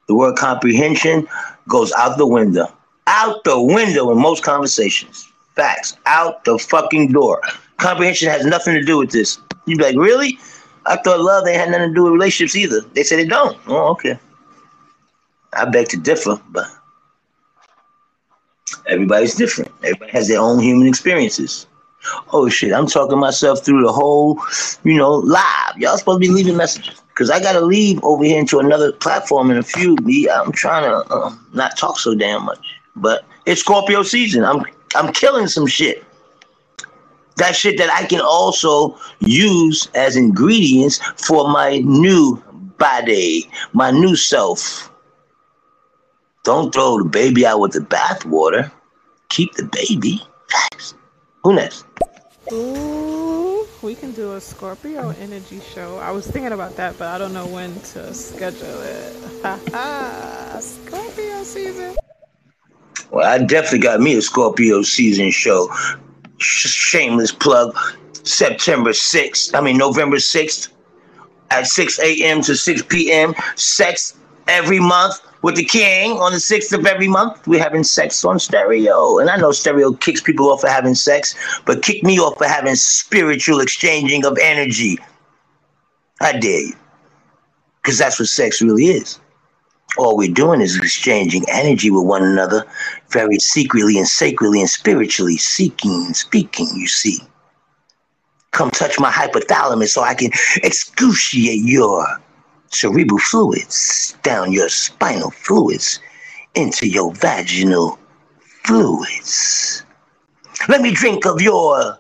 [SPEAKER 2] The word comprehension goes out the window. Out the window in most conversations. Facts. Out the fucking door. Comprehension has nothing to do with this. You'd be like, really? I thought love ain't had nothing to do with relationships either. They said it don't. Oh, okay. I beg to differ, but everybody's different. Everybody has their own human experiences. Oh shit, I'm talking myself through the whole, you know, live. Y'all supposed to be leaving messages because I gotta leave over here into another platform in a few. Me, I'm trying to uh, not talk so damn much, but it's Scorpio season. I'm I'm killing some shit. That shit that I can also use as ingredients for my new body, my new self. Don't throw the baby out with the bathwater. Keep the baby. Facts. Who next?
[SPEAKER 3] Ooh, we can do a Scorpio energy show. I was thinking about that, but I don't know when to schedule it. Scorpio season.
[SPEAKER 2] Well, I definitely got me a Scorpio season show. Sh- shameless plug. September 6th, I mean, November 6th at 6 a.m. to 6 p.m. Sex every month with the king on the 6th of every month. We're having sex on stereo. And I know stereo kicks people off for having sex, but kick me off for having spiritual exchanging of energy. I dare you. Because that's what sex really is. All we're doing is exchanging energy with one another very secretly and sacredly and spiritually, seeking and speaking, you see. Come touch my hypothalamus so I can excruciate your cerebral fluids down your spinal fluids into your vaginal fluids. Let me drink of your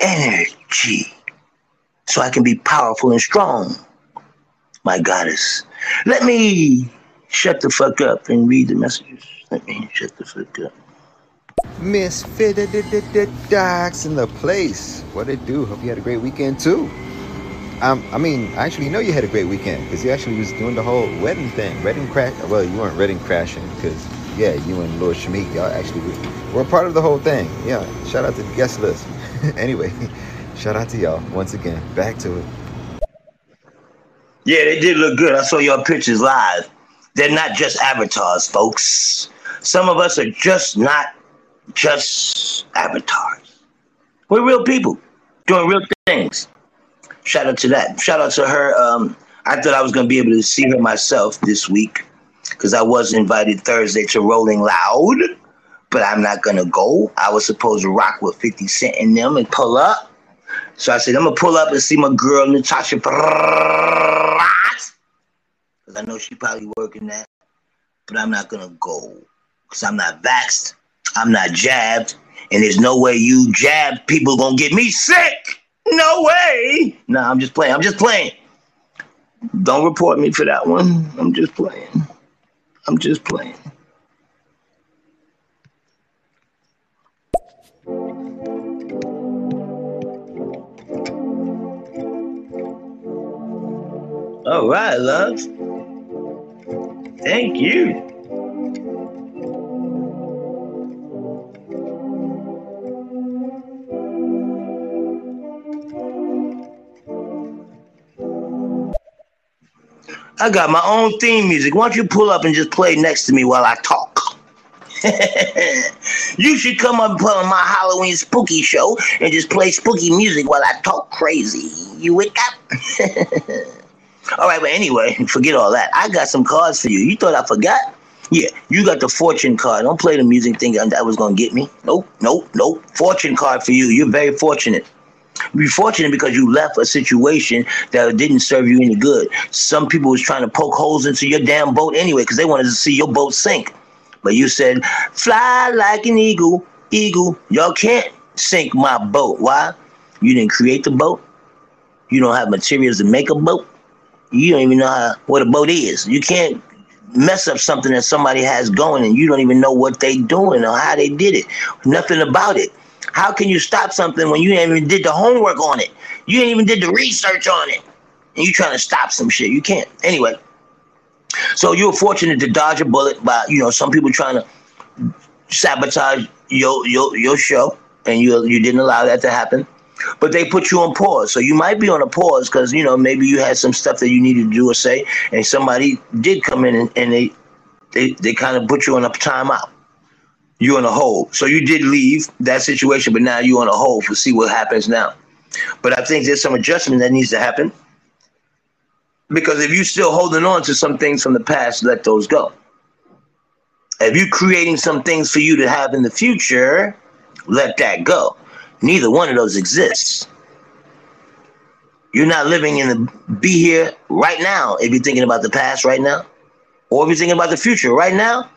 [SPEAKER 2] energy so I can be powerful and strong, my goddess. Let me shut the fuck up and read the messages. Let me shut the fuck up.
[SPEAKER 8] Misfitted docs in the place. What it do? Hope you had a great weekend too. Um, I mean, I actually know you had a great weekend because you actually was doing the whole wedding thing, wedding crash. Well, you weren't wedding crashing because yeah, you and Lord Shamik, y'all actually were, were part of the whole thing. Yeah, shout out to the guest list. anyway, shout out to y'all once again. Back to it.
[SPEAKER 2] Yeah, they did look good. I saw your pictures live. They're not just avatars, folks. Some of us are just not just avatars. We're real people doing real things. Shout out to that. Shout out to her. Um, I thought I was going to be able to see her myself this week because I was invited Thursday to Rolling Loud, but I'm not going to go. I was supposed to rock with 50 Cent and them and pull up. So I said, I'm going to pull up and see my girl, Natasha I know she probably working that, but I'm not gonna go because I'm not vaxxed, I'm not jabbed, and there's no way you jab people gonna get me sick. No way. No, nah, I'm just playing. I'm just playing. Don't report me for that one. I'm just playing. I'm just playing. All right, love. Thank you. I got my own theme music. Why don't you pull up and just play next to me while I talk? you should come up and put on my Halloween spooky show and just play spooky music while I talk crazy. You wake up? All right, but anyway, forget all that. I got some cards for you. You thought I forgot? Yeah, you got the fortune card. Don't play the music thinking that was gonna get me. Nope, nope, nope. Fortune card for you. You're very fortunate. You're fortunate because you left a situation that didn't serve you any good. Some people was trying to poke holes into your damn boat anyway because they wanted to see your boat sink. But you said, fly like an eagle, eagle. Y'all can't sink my boat. Why? You didn't create the boat. You don't have materials to make a boat you don't even know how, what a boat is. You can't mess up something that somebody has going and you don't even know what they doing or how they did it. Nothing about it. How can you stop something when you even did the homework on it? You ain't even did the research on it. And you trying to stop some shit. You can't. Anyway. So you were fortunate to dodge a bullet by, you know, some people trying to sabotage your your your show and you you didn't allow that to happen but they put you on pause. So you might be on a pause because you know maybe you had some stuff that you needed to do or say, and somebody did come in and, and they they they kind of put you on a timeout. You on a hold. So you did leave that situation, but now you on a hold to see what happens now. But I think there's some adjustment that needs to happen. Because if you're still holding on to some things from the past, let those go. If you're creating some things for you to have in the future, let that go. Neither one of those exists. You're not living in the be here right now if you're thinking about the past right now, or if you're thinking about the future right now,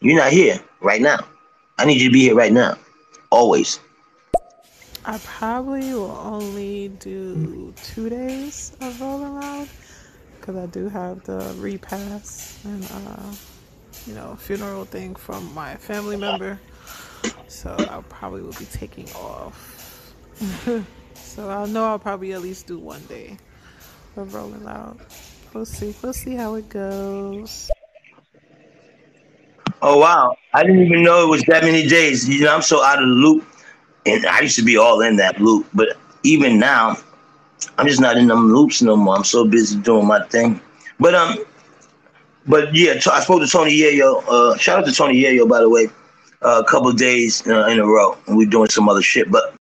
[SPEAKER 2] you're not here right now. I need you to be here right now, always.
[SPEAKER 3] I probably will only do two days of Rolling Loud because I do have the repass and uh, you know funeral thing from my family member, so I probably will be taking off. so I know I'll probably at least do one day of Rolling Loud. We'll see. We'll see how it goes.
[SPEAKER 2] Oh wow, I didn't even know it was that many days. You know, I'm so out of the loop, and I used to be all in that loop, but even now, I'm just not in them loops no more. I'm so busy doing my thing. But um, but yeah, t- I spoke to Tony Yayo. Uh, shout out to Tony Yayo, by the way. A couple days uh, in a row, and we're doing some other shit. But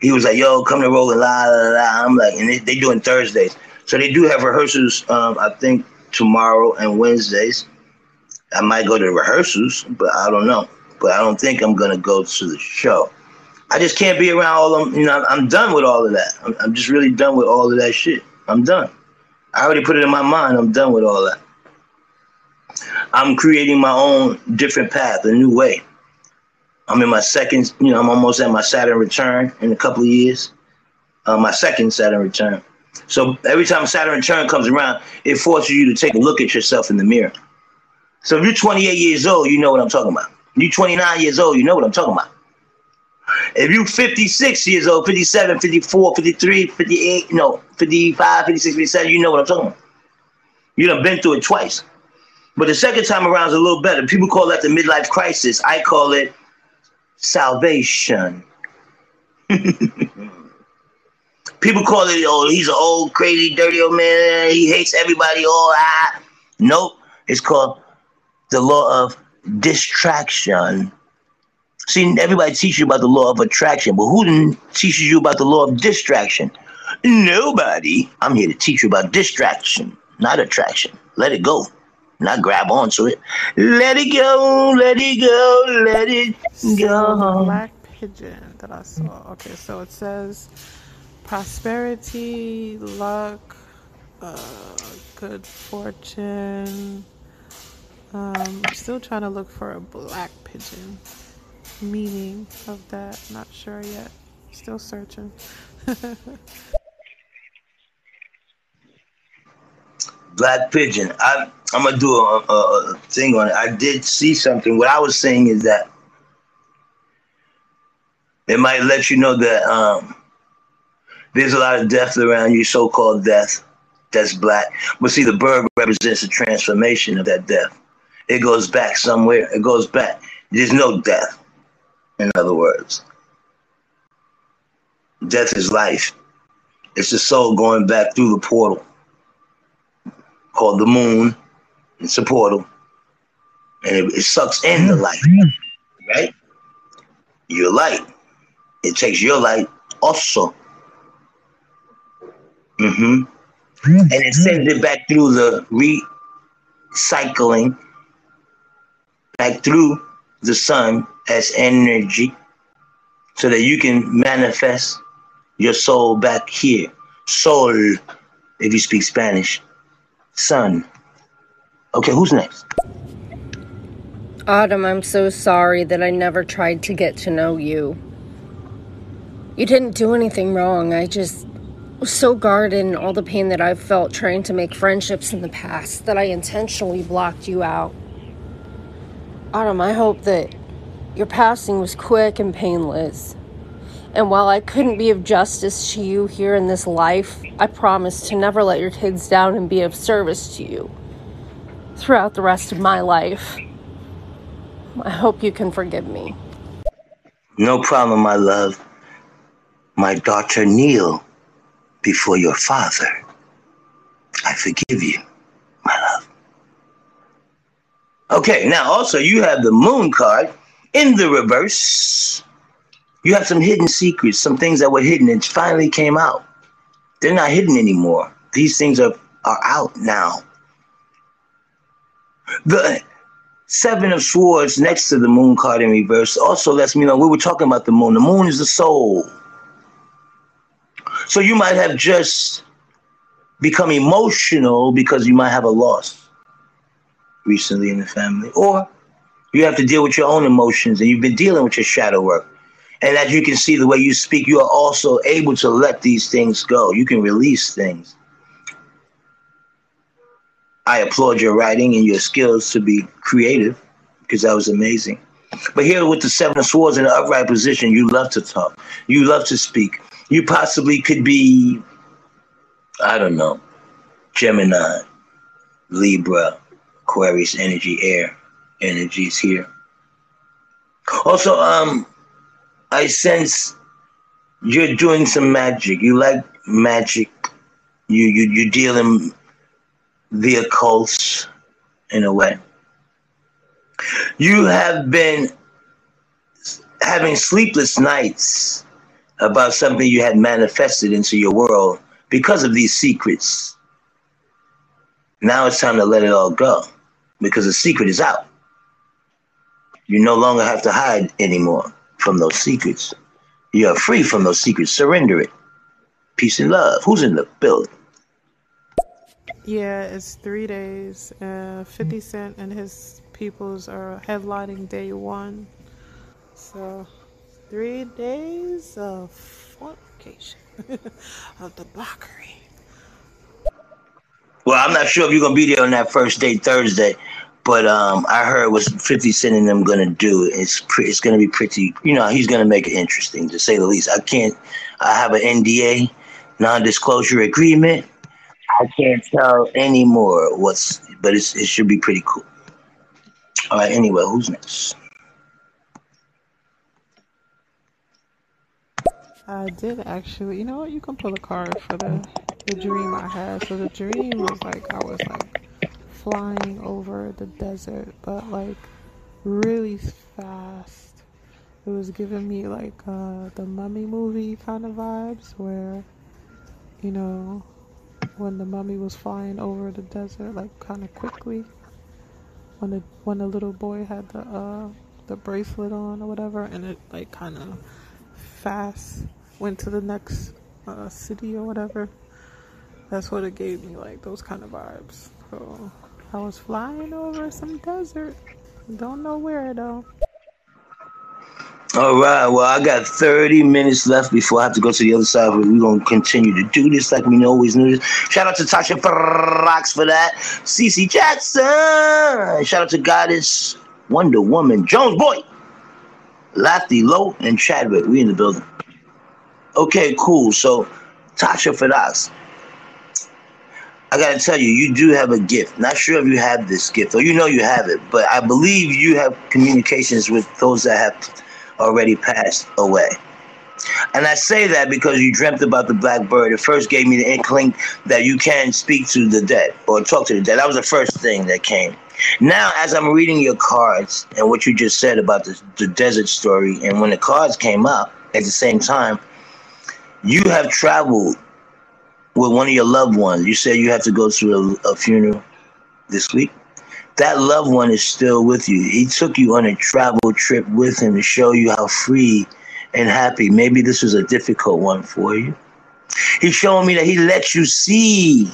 [SPEAKER 2] he was like, "Yo, come to Rolling La La La." I'm like, and they, they doing Thursdays, so they do have rehearsals. Um, I think tomorrow and Wednesdays. I might go to the rehearsals, but I don't know. But I don't think I'm gonna go to the show. I just can't be around all of them. You know, I'm done with all of that. I'm, I'm just really done with all of that shit. I'm done. I already put it in my mind. I'm done with all that. I'm creating my own different path, a new way. I'm in my second, you know, I'm almost at my Saturn return in a couple of years. Uh, my second Saturn return. So every time Saturn return comes around, it forces you to take a look at yourself in the mirror. So if you're 28 years old, you know what I'm talking about. You're 29 years old, you know what I'm talking about. If you're 56 years old, 57, 54, 53, 58, no, 55, 56, 57, you know what I'm talking about. You done been through it twice. But the second time around is a little better. People call that the midlife crisis. I call it salvation. People call it, oh, he's an old, crazy, dirty old man. He hates everybody. All ah. Nope. It's called the law of distraction. See, everybody teaches you about the law of attraction, but who teaches you about the law of distraction? Nobody. I'm here to teach you about distraction, not attraction. Let it go. Not grab onto it. Let it go, let it go, let it
[SPEAKER 3] So
[SPEAKER 2] go.
[SPEAKER 3] black pigeon that I saw. Okay, so it says prosperity, luck, uh, good fortune. Um, I'm still trying to look for a black pigeon. Meaning of that, not sure yet. Still searching.
[SPEAKER 2] Black Pigeon. I, I'm gonna do a, a, thing on it. I did see something. What I was saying is that it might let you know that um, there's a lot of death around you, so-called death. That's black. But see, the bird represents a transformation of that death. It goes back somewhere. It goes back. There's no death. In other words, death is life. It's the soul going back through the portal called the moon. It's a portal, and it, it sucks in the light, right? Your light. It takes your light also. Mm hmm And it sends it back through the recycling, back through the sun as energy, so that you can manifest your soul back here. Soul, if you speak Spanish. Sun. Okay, who's next?
[SPEAKER 9] Autumn, I'm so sorry that I never tried to get to know you. You didn't do anything wrong. I just was so guarded in all the pain that I've felt trying to make friendships in the past that I intentionally blocked you out. Autumn, I hope that your passing was quick and painless. And while I couldn't be of justice to you here in this life, I promise to never let your kids down and be of service to you throughout the rest of my life. I hope you can forgive me.
[SPEAKER 2] No problem, my love. My daughter, kneel before your father. I forgive you, my love. Okay, now also you have the moon card in the reverse. You have some hidden secrets, some things that were hidden and finally came out. They're not hidden anymore. These things are are out now. The Seven of Swords next to the Moon card in reverse also lets me know we were talking about the Moon. The Moon is the soul. So you might have just become emotional because you might have a loss recently in the family, or you have to deal with your own emotions and you've been dealing with your shadow work. And as you can see, the way you speak, you are also able to let these things go. You can release things. I applaud your writing and your skills to be creative because that was amazing. But here with the Seven of Swords in the upright position, you love to talk. You love to speak. You possibly could be, I don't know, Gemini, Libra, Aquarius energy, air energies here. Also, um, I sense you're doing some magic. You like magic. You you you deal in the occult in a way. You have been having sleepless nights about something you had manifested into your world because of these secrets. Now it's time to let it all go because the secret is out. You no longer have to hide anymore from those secrets. You're free from those secrets. Surrender it. Peace and love. Who's in the building?
[SPEAKER 3] Yeah, it's three days. Uh, 50 Cent and his peoples are headlining day one. So, three days of fornication, of the debauchery.
[SPEAKER 2] Well, I'm not sure if you're gonna be there on that first day Thursday, but um, I heard what 50 Cent and them gonna do. It's pre- it's gonna be pretty. You know, he's gonna make it interesting to say the least. I can't. I have an NDA, non-disclosure agreement. I can't tell anymore what's, but it's, it should be pretty cool. All right. Anyway, who's next?
[SPEAKER 3] I did actually. You know what? You can pull a card for the the dream I had. So the dream was like I was like flying over the desert, but like really fast. It was giving me like uh, the Mummy movie kind of vibes, where you know when the mummy was flying over the desert, like kind of quickly. When the when the little boy had the uh, the bracelet on or whatever, and it like kind of fast went to the next uh, city or whatever. That's what it gave me, like those kind of vibes. So I was flying over some desert. Don't know where though.
[SPEAKER 2] All right. Well, I got 30 minutes left before I have to go to the other side. But we're going to continue to do this like we always knew. Shout out to Tasha Rocks for that. CC Jackson. Shout out to Goddess, Wonder Woman, Jones Boy, Lafty, Low, and Chadwick. We in the building. Okay, cool. So, Tasha Fadas. I gotta tell you, you do have a gift. Not sure if you have this gift, or you know you have it, but I believe you have communications with those that have already passed away. And I say that because you dreamt about the black bird. It first gave me the inkling that you can speak to the dead or talk to the dead. That was the first thing that came. Now, as I'm reading your cards and what you just said about the, the desert story, and when the cards came up at the same time, you have traveled with one of your loved ones. You said you have to go to a, a funeral this week that loved one is still with you. He took you on a travel trip with him to show you how free and happy. Maybe this was a difficult one for you. He's showing me that he let you see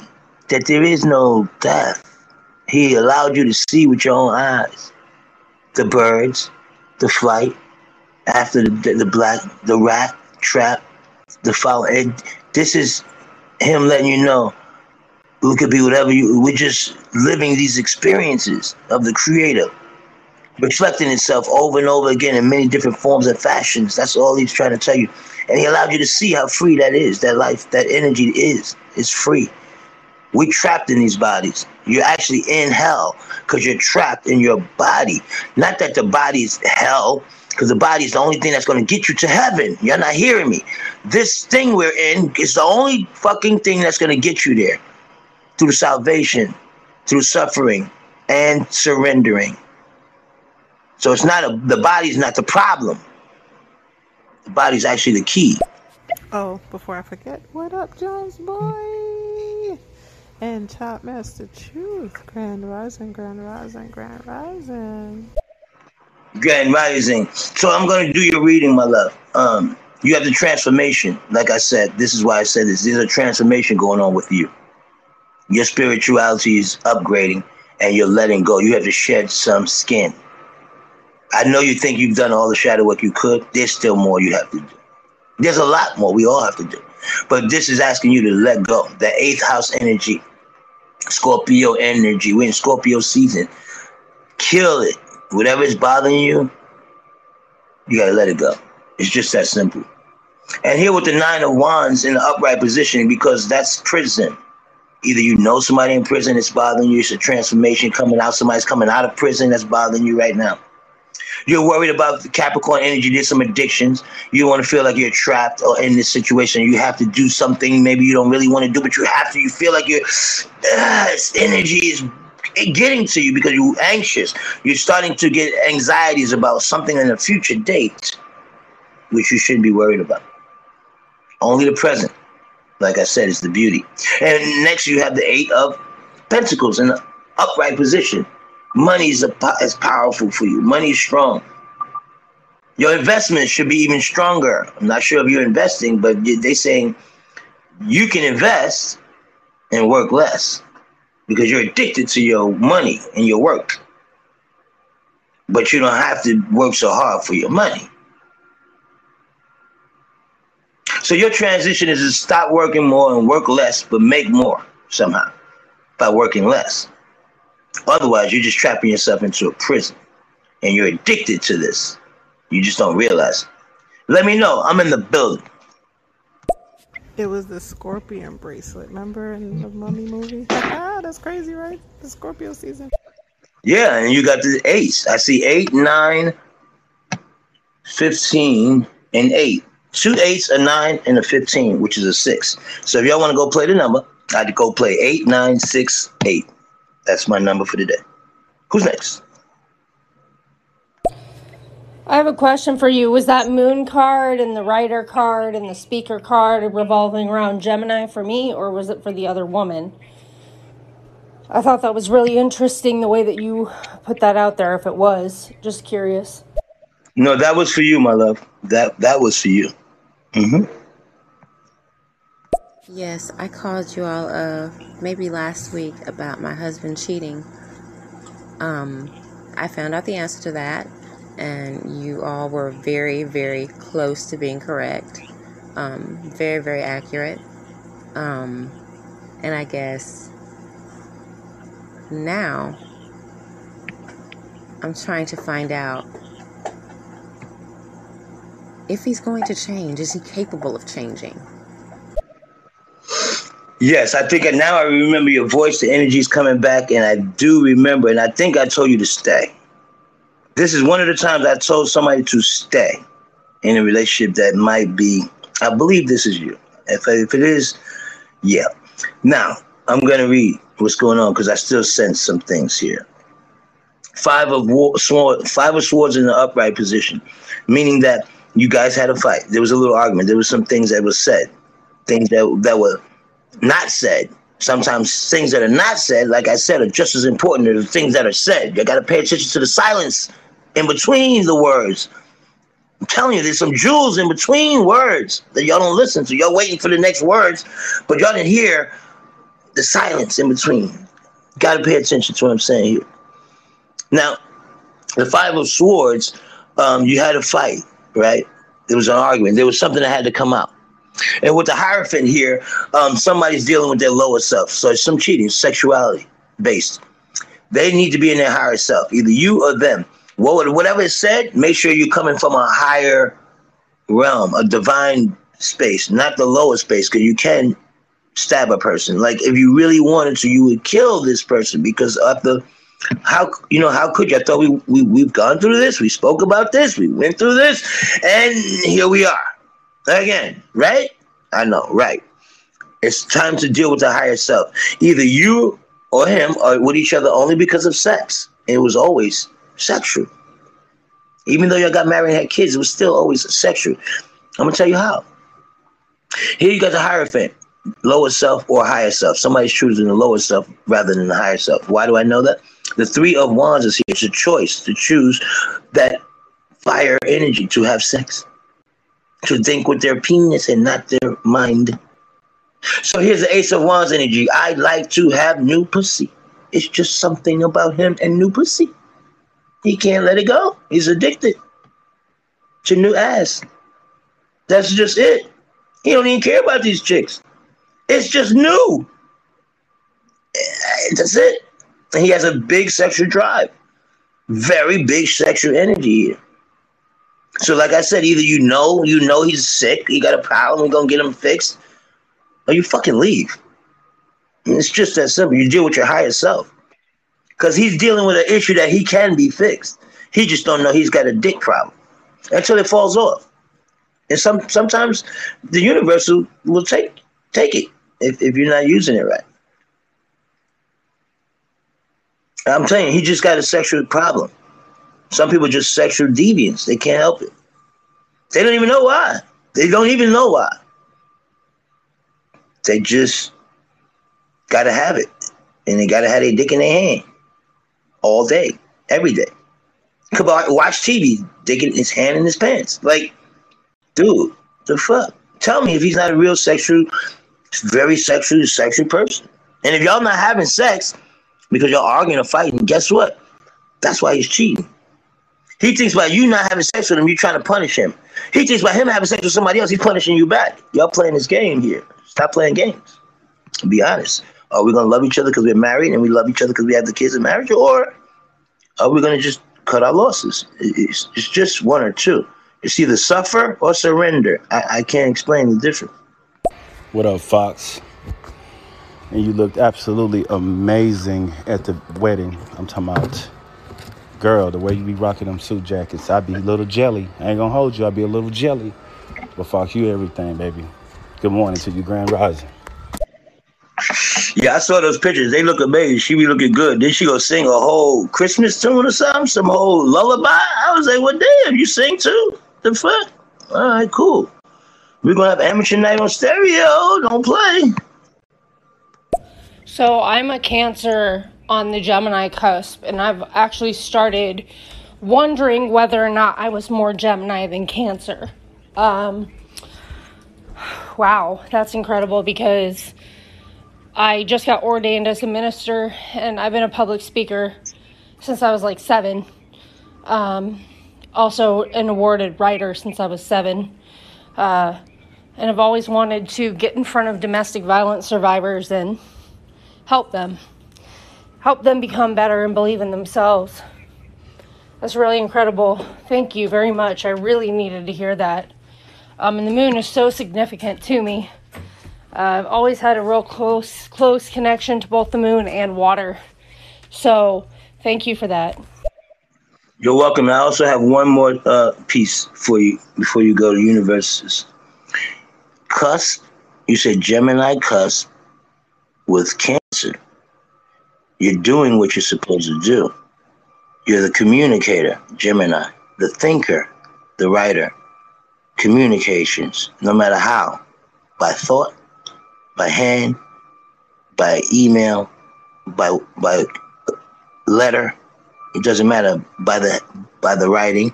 [SPEAKER 2] that there is no death. He allowed you to see with your own eyes the birds, the flight, after the, the black, the rat trap, the fountain. This is him letting you know it could be whatever you we're just living these experiences of the creator reflecting itself over and over again in many different forms and fashions. That's all he's trying to tell you. And he allowed you to see how free that is that life that energy is is free. We're trapped in these bodies you're actually in hell because you're trapped in your body not that the body's hell because the body is the only thing that's going to get you to heaven you're not hearing me this thing we're in is the only fucking thing that's going to get you there through salvation, through suffering, and surrendering. So it's not a the body is not the problem. The body is actually the key.
[SPEAKER 3] Oh, before I forget, what up, Jones boy? And Top Master Truth. Grand Rising, Grand Rising, Grand Rising.
[SPEAKER 2] Grand Rising. So I'm going to do your reading, my love. Um, you have the transformation. Like I said, this is why I said this. There's a transformation going on with you. Your spirituality is upgrading and you're letting go. You have to shed some skin. I know you think you've done all the shadow work you could. There's still more you have to do. There's a lot more we all have to do. But this is asking you to let go. The eighth house energy, Scorpio energy. We're in Scorpio season. Kill it. Whatever is bothering you, you gotta let it go. It's just that simple. And here with the nine of wands in the upright position, because that's prison. Either you know somebody in prison that's bothering you, it's a transformation coming out, somebody's coming out of prison that's bothering you right now. You're worried about the Capricorn energy. There's some addictions. You want to feel like you're trapped or in this situation. You have to do something maybe you don't really want to do, but you have to. You feel like your uh, energy is getting to you because you're anxious. You're starting to get anxieties about something in a future date, which you shouldn't be worried about. Only the present, like I said, is the beauty. And next, you have the Eight of Pentacles in the upright position. Money is, a, is powerful for you. Money is strong. Your investment should be even stronger. I'm not sure if you're investing, but they're saying you can invest and work less because you're addicted to your money and your work. But you don't have to work so hard for your money. So your transition is to stop working more and work less, but make more somehow by working less. Otherwise, you're just trapping yourself into a prison and you're addicted to this. You just don't realize it. Let me know. I'm in the building.
[SPEAKER 3] It was the scorpion bracelet. Remember in the mummy movie? ah, that's crazy, right? The Scorpio season.
[SPEAKER 2] Yeah, and you got the eights. I see eight, nine, 15, and eight. Two eights, a nine, and a 15, which is a six. So if y'all want to go play the number, I'd go play eight, nine, six, eight. That's my number for today. Who's next?
[SPEAKER 9] I have a question for you. Was that moon card and the writer card and the speaker card revolving around Gemini for me, or was it for the other woman? I thought that was really interesting the way that you put that out there. If it was, just curious.
[SPEAKER 2] No, that was for you, my love. That that was for you. Mm-hmm.
[SPEAKER 10] Yes, I called you all uh maybe last week about my husband cheating. Um, I found out the answer to that, and you all were very, very close to being correct. Um, very, very accurate. Um, and I guess now I'm trying to find out if he's going to change. Is he capable of changing?
[SPEAKER 2] Yes, I think now I remember your voice. The energy is coming back, and I do remember. And I think I told you to stay. This is one of the times I told somebody to stay in a relationship that might be. I believe this is you. If if it is, yeah. Now I'm gonna read what's going on because I still sense some things here. Five of war, sword, five of swords in the upright position, meaning that you guys had a fight. There was a little argument. There was some things that was said, things that that were not said. Sometimes things that are not said, like I said, are just as important as the things that are said. You got to pay attention to the silence in between the words. I'm telling you, there's some jewels in between words that y'all don't listen to. Y'all waiting for the next words, but y'all didn't hear the silence in between. Got to pay attention to what I'm saying here. Now, the Five of Swords, um, you had a fight, right? There was an argument. There was something that had to come out. And with the Hierophant here, um, somebody's dealing with their lower self. So it's some cheating, sexuality based. They need to be in their higher self, either you or them. Whatever is said, make sure you're coming from a higher realm, a divine space, not the lower space, because you can stab a person. Like if you really wanted to, you would kill this person because of the how you know how could you? I thought we, we we've gone through this, we spoke about this, we went through this, and here we are. Again, right? I know, right. It's time to deal with the higher self. Either you or him are with each other only because of sex. It was always sexual. Even though y'all got married and had kids, it was still always sexual. I'm gonna tell you how. Here you got the higher Hierophant. lower self or higher self. Somebody's choosing the lower self rather than the higher self. Why do I know that? The three of wands is here. It's a choice to choose that fire energy to have sex, to think with their penis and not their mind. So here's the ace of wands energy. I'd like to have new pussy. It's just something about him and new pussy. He can't let it go. He's addicted to new ass. That's just it. He don't even care about these chicks. It's just new. Eh, that's it. And he has a big sexual drive. Very big sexual energy here. So, like I said, either you know, you know he's sick, he got a problem, we're gonna get him fixed, or you fucking leave. It's just that simple. You deal with your higher self. Because he's dealing with an issue that he can be fixed. He just don't know he's got a dick problem. Until it falls off. And some sometimes the universe will, will take take it if, if you're not using it right. I'm telling you, he just got a sexual problem. Some people just sexual deviants. They can't help it. They don't even know why. They don't even know why. They just gotta have it. And they gotta have their dick in their hand all day, every day. Come on, watch TV, digging his hand in his pants. Like, dude, the fuck? Tell me if he's not a real sexual, very sexual, sexual person. And if y'all not having sex because y'all arguing or fighting, guess what? That's why he's cheating. He thinks by you not having sex with him, you trying to punish him. He thinks by him having sex with somebody else, he's punishing you back. Y'all playing this game here. Stop playing games. Be honest. Are we gonna love each other because we're married and we love each other because we have the kids in marriage, or are we gonna just cut our losses? It's, it's just one or two. It's either suffer or surrender. I, I can't explain the difference.
[SPEAKER 7] What up, Fox? And you looked absolutely amazing at the wedding. I'm talking about, girl, the way you be rocking them suit jackets. I'd be a little jelly. I ain't gonna hold you. I'd be a little jelly. But fuck you everything, baby. Good morning to you, Grand Rising.
[SPEAKER 2] Yeah, I saw those pictures. They look amazing. She be looking good. Then she go sing a whole Christmas tune or something, some whole lullaby. I was like, well, damn, you sing too? The fuck? All right, cool. We're gonna have amateur night on stereo. Don't play.
[SPEAKER 9] So I'm a Cancer on the Gemini cusp, and I've actually started wondering whether or not I was more Gemini than Cancer. Um, wow, that's incredible because I just got ordained as a minister, and I've been a public speaker since I was like seven. Um, also, an awarded writer since I was seven. Uh, and I've always wanted to get in front of domestic violence survivors and help them. Help them become better and believe in themselves. That's really incredible. Thank you very much. I really needed to hear that. Um, and the moon is so significant to me. Uh, I've always had a real close, close connection to both the moon and water. So, thank you for that.
[SPEAKER 2] You're welcome. I also have one more uh, piece for you before you go to universes. Cusp, you said Gemini cusp with Cancer. You're doing what you're supposed to do. You're the communicator, Gemini, the thinker, the writer. Communications, no matter how, by thought, by hand, by email, by by letter. It doesn't matter by the by the writing.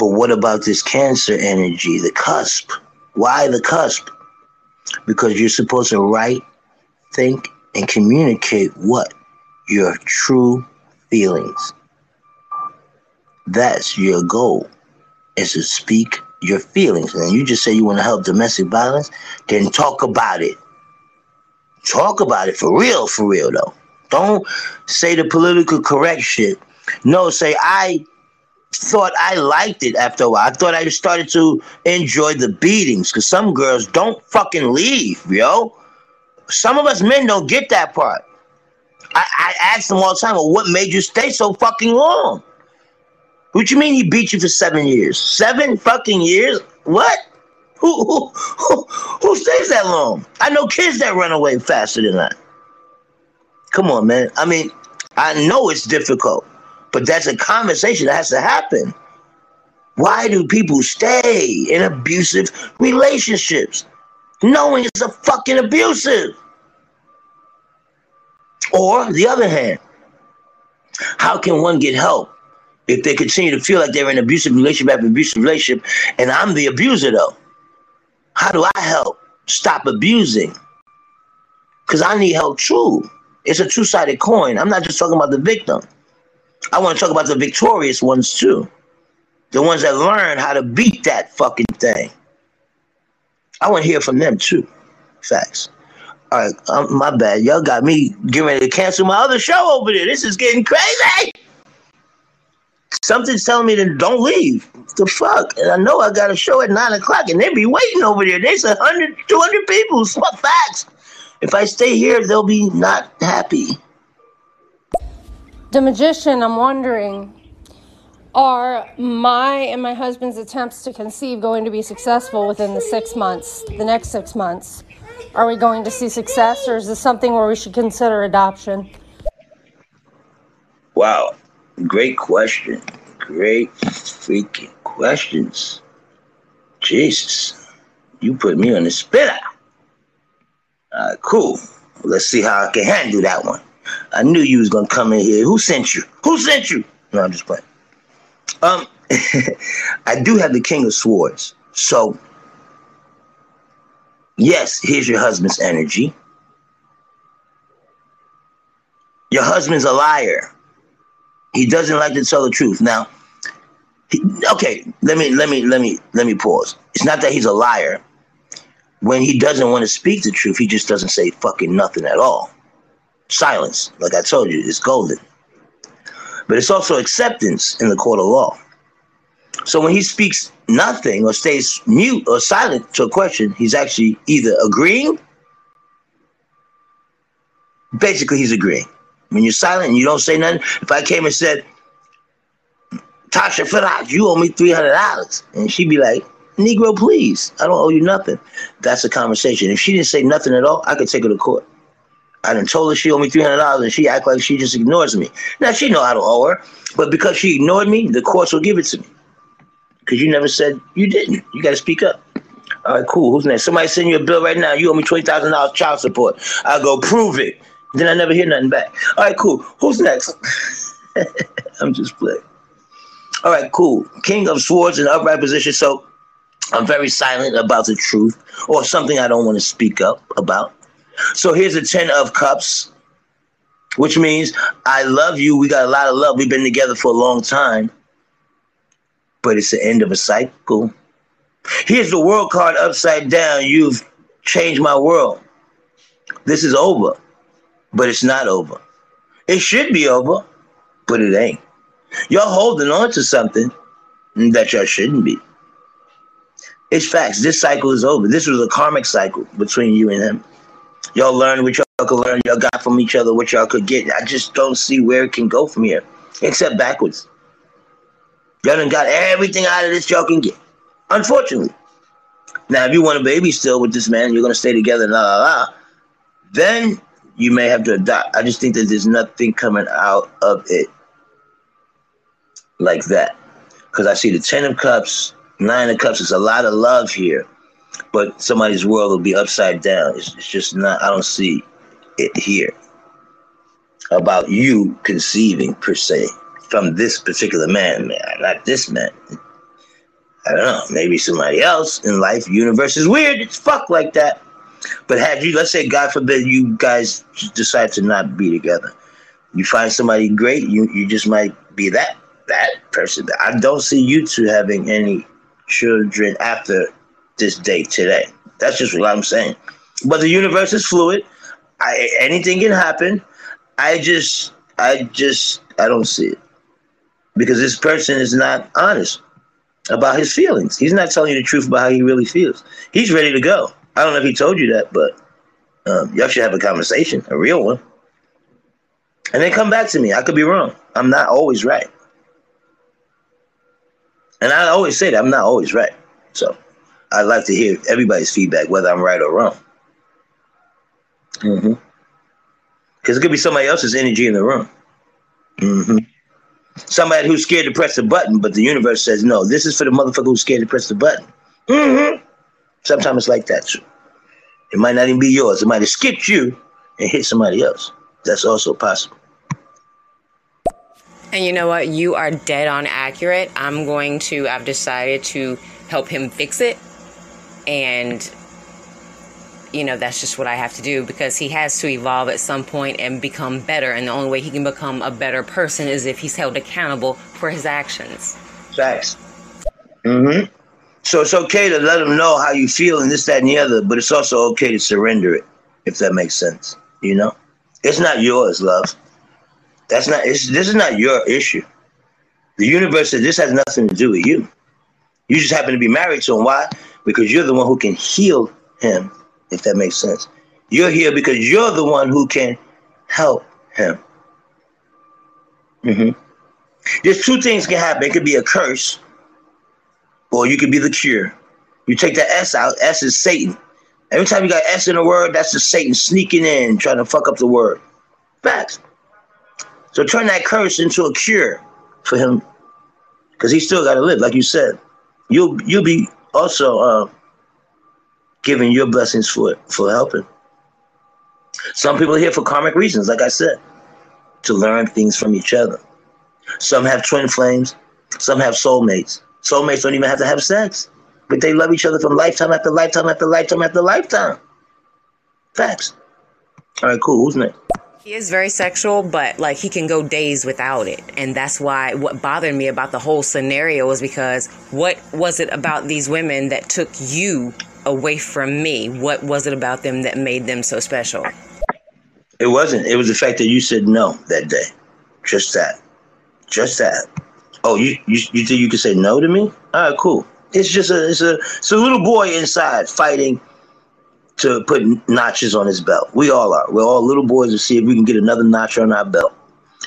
[SPEAKER 2] But what about this cancer energy, the cusp? Why the cusp? Because you're supposed to write, think, and communicate what? Your true feelings. That's your goal, is to speak your feelings. And you just say you want to help domestic violence, then talk about it. Talk about it for real, for real though. Don't say the political correct shit. No, say I thought I liked it after a while. I thought I started to enjoy the beatings because some girls don't fucking leave, yo. Some of us men don't get that part. I, I ask them all the time, well, what made you stay so fucking long? What you mean he beat you for seven years? Seven fucking years? What? Who who who, who stays that long? I know kids that run away faster than that. Come on, man. I mean, I know it's difficult, but that's a conversation that has to happen. Why do people stay in abusive relationships? Knowing it's a fucking abusive. Or the other hand, how can one get help if they continue to feel like they're in an abusive relationship after abusive relationship and I'm the abuser though? How do I help stop abusing? Because I need help too. It's a two-sided coin. I'm not just talking about the victim. I want to talk about the victorious ones too. The ones that learn how to beat that fucking thing. I want to hear from them too. Facts. All right, um, my bad. Y'all got me getting ready to cancel my other show over there. This is getting crazy. Something's telling me to don't leave. The fuck? And I know I got a show at 9 o'clock and they be waiting over there. There's 100, 200 people. What facts? If I stay here, they'll be not happy.
[SPEAKER 9] The magician, I'm wondering, are my and my husband's attempts to conceive going to be successful within the six months, the next six months? Are we going to see success, or is this something where we should consider adoption?
[SPEAKER 2] Wow. Great question. Great freaking questions. Jesus. You put me on the spinner. All right, cool. Let's see how I can handle that one. I knew you was gonna come in here. Who sent you? Who sent you? No, I'm just playing. Um, I do have the King of Swords. So, yes, here's your husband's energy. Your husband's a liar. He doesn't like to tell the truth. Now, he, okay, let me let me let me let me pause. It's not that he's a liar. When he doesn't want to speak the truth, he just doesn't say fucking nothing at all. Silence, like I told you, is golden. But it's also acceptance in the court of law. So when he speaks nothing or stays mute or silent to a question, he's actually either agreeing. Basically, he's agreeing. When you're silent and you don't say nothing, if I came and said, Tasha Faraj, you owe me $300, and she'd be like, Negro, please, I don't owe you nothing. That's a conversation. If she didn't say nothing at all, I could take her to court. I done told her she owed me three hundred dollars, and she act like she just ignores me. Now she know I don't owe her, but because she ignored me, the courts will give it to me. Because you never said you didn't. You got to speak up. All right, cool. Who's next? Somebody send you a bill right now. You owe me twenty thousand dollars child support. I go prove it. Then I never hear nothing back. All right, cool. Who's next? I'm just playing. All right, cool. King of Swords in upright position. So I'm very silent about the truth or something I don't want to speak up about. So here's a 10 of cups, which means I love you. We got a lot of love. We've been together for a long time, but it's the end of a cycle. Here's the world card upside down. You've changed my world. This is over, but it's not over. It should be over, but it ain't. Y'all holding on to something that y'all shouldn't be. It's facts. This cycle is over. This was a karmic cycle between you and him. Y'all learned what y'all could learn. Y'all got from each other what y'all could get. I just don't see where it can go from here, except backwards. Y'all done got everything out of this y'all can get. Unfortunately. Now, if you want a baby still with this man, you're gonna stay together, la la la. Then you may have to adopt. I just think that there's nothing coming out of it like that, because I see the ten of cups, nine of cups. There's a lot of love here but somebody's world will be upside down. It's, it's just not, I don't see it here about you conceiving per se from this particular man, man, not this man. I don't know, maybe somebody else in life, universe is weird. It's fuck like that. But had you, let's say, God forbid, you guys decide to not be together, you find somebody great, you you just might be that that person. I don't see you two having any children after this day today. That's just what I'm saying. But the universe is fluid. I, anything can happen. I just, I just, I don't see it because this person is not honest about his feelings. He's not telling you the truth about how he really feels. He's ready to go. I don't know if he told you that, but um, y'all should have a conversation, a real one, and then come back to me. I could be wrong. I'm not always right, and I always say that I'm not always right. So. I'd like to hear everybody's feedback, whether I'm right or wrong. Mm-hmm. Because it could be somebody else's energy in the room. Mm-hmm. Somebody who's scared to press the button, but the universe says, no, this is for the motherfucker who's scared to press the button. Mm-hmm. Sometimes it's like that. Too. It might not even be yours. It might have skipped you and hit somebody else. That's also possible.
[SPEAKER 10] And you know what? You are dead on accurate. I'm going to, I've decided to help him fix it. And, you know, that's just what I have to do because he has to evolve at some point and become better. And the only way he can become a better person is if he's held accountable for his actions.
[SPEAKER 2] Facts. Mm-hmm. So it's okay to let them know how you feel and this, that, and the other, but it's also okay to surrender it, if that makes sense. You know? It's not yours, love. That's not this is not your issue. The universe says this has nothing to do with you. You just happen to be married to him. Why? Because you're the one who can heal him, if that makes sense. You're here because you're the one who can help him. Mm-hmm. There's two things can happen. It could be a curse, or you could be the cure. You take the S out. S is Satan. Every time you got S in a word, that's the Satan sneaking in, trying to fuck up the word. Facts. So turn that curse into a cure for him, because he still got to live, like you said. You'll you'll be also uh, giving your blessings for for helping. Some people are here for karmic reasons, like I said, to learn things from each other. Some have twin flames. Some have soulmates. Soulmates don't even have to have sex, but they love each other from lifetime after lifetime after lifetime after lifetime. Facts. All right, cool. Who's next?
[SPEAKER 10] He is very sexual, but like he can go days without it. And that's why what bothered me about the whole scenario was because what was it about these women that took you away from me? What was it about them that made them so special?
[SPEAKER 2] It wasn't. It was the fact that you said no that day. Just that. Just that. Oh, you you, you think you could say no to me? All right, cool. It's just a it's a it's a little boy inside fighting to put notches on his belt. We all are. We're all little boys to see if we can get another notch on our belt.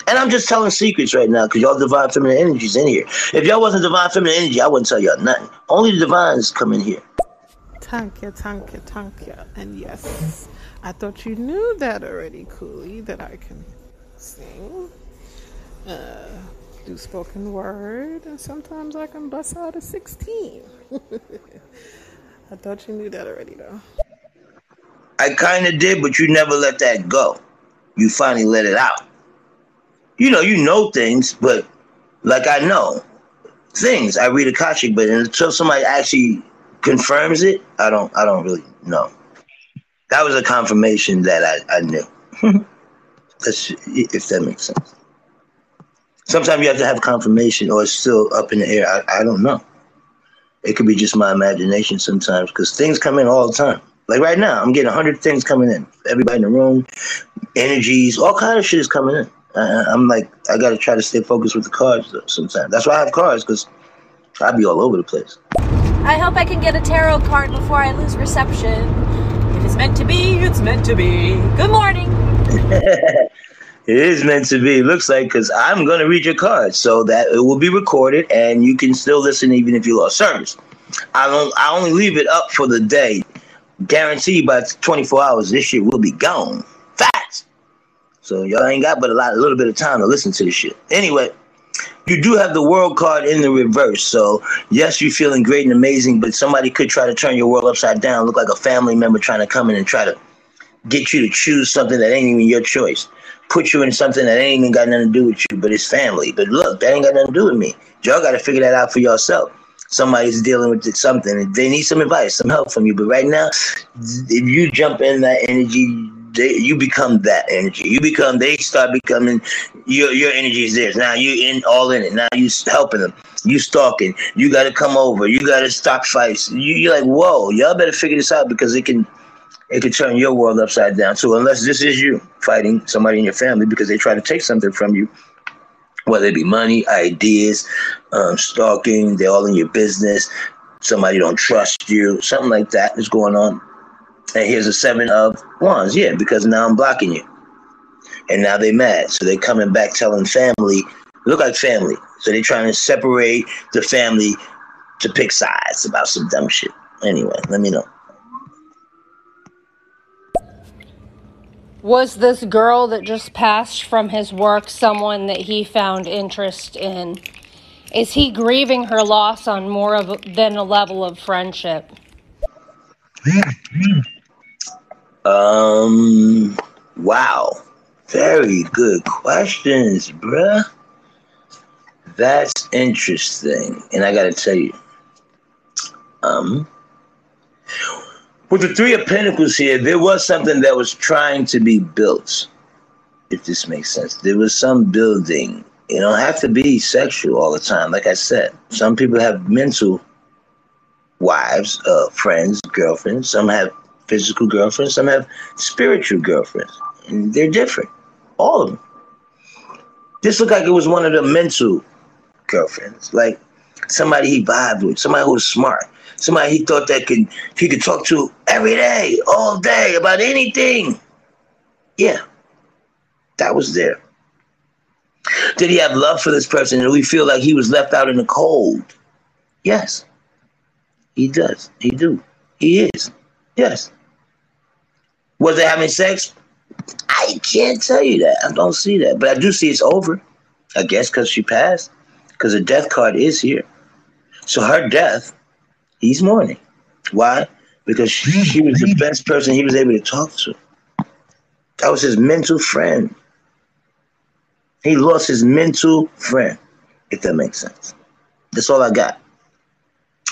[SPEAKER 2] And I'm just telling secrets right now because y'all divine feminine energy's in here. If y'all wasn't divine feminine energy, I wouldn't tell y'all nothing. Only the divines come in here.
[SPEAKER 3] Thank you, thank you, thank you. And yes, I thought you knew that already, Cooley, that I can sing, uh, do spoken word, and sometimes I can bust out a 16. I thought you knew that already, though.
[SPEAKER 2] I kind of did, but you never let that go. You finally let it out. You know, you know things, but like I know things. I read a Akashic, but until somebody actually confirms it, I don't. I don't really know. That was a confirmation that I, I knew. If that makes sense. Sometimes you have to have confirmation, or it's still up in the air. I, I don't know. It could be just my imagination sometimes, because things come in all the time. Like right now, I'm getting 100 things coming in. Everybody in the room, energies, all kind of shit is coming in. Uh, I'm like, I got to try to stay focused with the cards though, sometimes. That's why I have cards, because I'd be all over the place.
[SPEAKER 11] I hope I can get a tarot card before I lose reception. If it's meant to be, it's meant to be. Good morning.
[SPEAKER 2] it is meant to be. Looks like because I'm gonna read your cards, so that it will be recorded, and you can still listen even if you lost service. I don't. I only leave it up for the day. Guaranteed by 24 hours, this shit will be gone. Facts. So y'all ain't got but a lot, a little bit of time to listen to this shit. Anyway, you do have the world card in the reverse. So yes, you're feeling great and amazing, but somebody could try to turn your world upside down, look like a family member trying to come in and try to get you to choose something that ain't even your choice. Put you in something that ain't even got nothing to do with you, but it's family. But look, that ain't got nothing to do with me. Y'all got to figure that out for yourself. Somebody's dealing with something. They need some advice, some help from you. But right now, if you jump in that energy, they, you become that energy. You become. They start becoming. Your your energy is theirs. Now you in all in it. Now you helping them. You stalking. You got to come over. You got to stop fights. You, you're like, whoa, y'all better figure this out because it can it could turn your world upside down too. Unless this is you fighting somebody in your family because they try to take something from you, whether it be money, ideas, um, stalking. They're all in your business. Somebody don't trust you. Something like that is going on. And here's a seven of wands. Yeah, because now I'm blocking you. And now they mad. So they're coming back telling family, look like family. So they trying to separate the family to pick sides about some dumb shit. Anyway, let me know.
[SPEAKER 9] Was this girl that just passed from his work someone that he found interest in? Is he grieving her loss on more of than a level of friendship?
[SPEAKER 2] Um, wow. Very good questions, bruh. That's interesting. And I gotta tell you, um, with the Three of Pentacles here, there was something that was trying to be built, if this makes sense. There was some building. You don't have to be sexual all the time. Like I said, some people have mental wives, uh, friends, girlfriends. Some have physical girlfriends. Some have spiritual girlfriends. And they're different. All of them. This looked like it was one of the mental girlfriends. Like somebody he vibed with, somebody who was smart, somebody he thought that could he could talk to every day, all day about anything. Yeah, that was there. Did he have love for this person? Did we feel like he was left out in the cold? Yes, he does. He do. He is. Yes. Was they having sex? I can't tell you that. I don't see that, but I do see it's over. I guess because she passed, because the death card is here. So her death, he's mourning. Why? Because she, she was the best person he was able to talk to. That was his mental friend. He lost his mental friend, if that makes sense. That's all I got.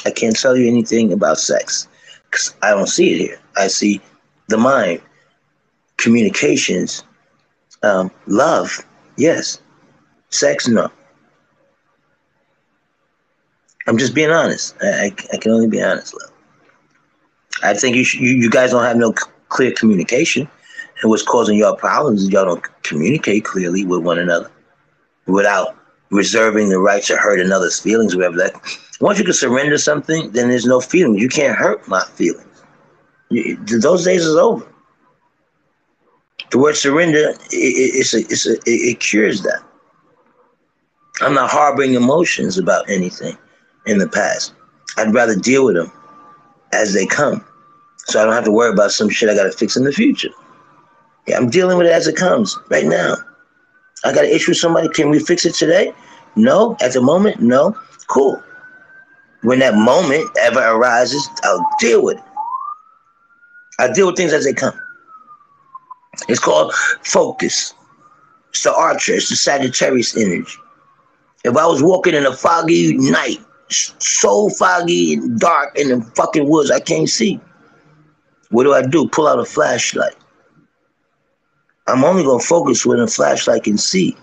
[SPEAKER 2] I can't tell you anything about sex because I don't see it here. I see the mind, communications, um, love, yes. Sex, no. I'm just being honest. I, I, I can only be honest, love. I think you, should, you you guys don't have no c- clear communication, and what's causing y'all problems is y'all don't communicate clearly with one another, without reserving the right to hurt another's feelings. Whatever that. Once you can surrender something, then there's no feelings. You can't hurt my feelings. You- those days is over. The word surrender, it, it's a, it's a, it, it cures that. I'm not harboring emotions about anything in the past. I'd rather deal with them as they come. So I don't have to worry about some shit I got to fix in the future. Yeah, I'm dealing with it as it comes right now. I got an issue with somebody. Can we fix it today? No. At the moment, no. Cool. When that moment ever arises, I'll deal with it. I deal with things as they come. It's called focus. It's the archer. It's the Sagittarius energy. If I was walking in a foggy night, so foggy and dark in the fucking woods, I can't see. What do I do? Pull out a flashlight. I'm only gonna focus when a flashlight can see.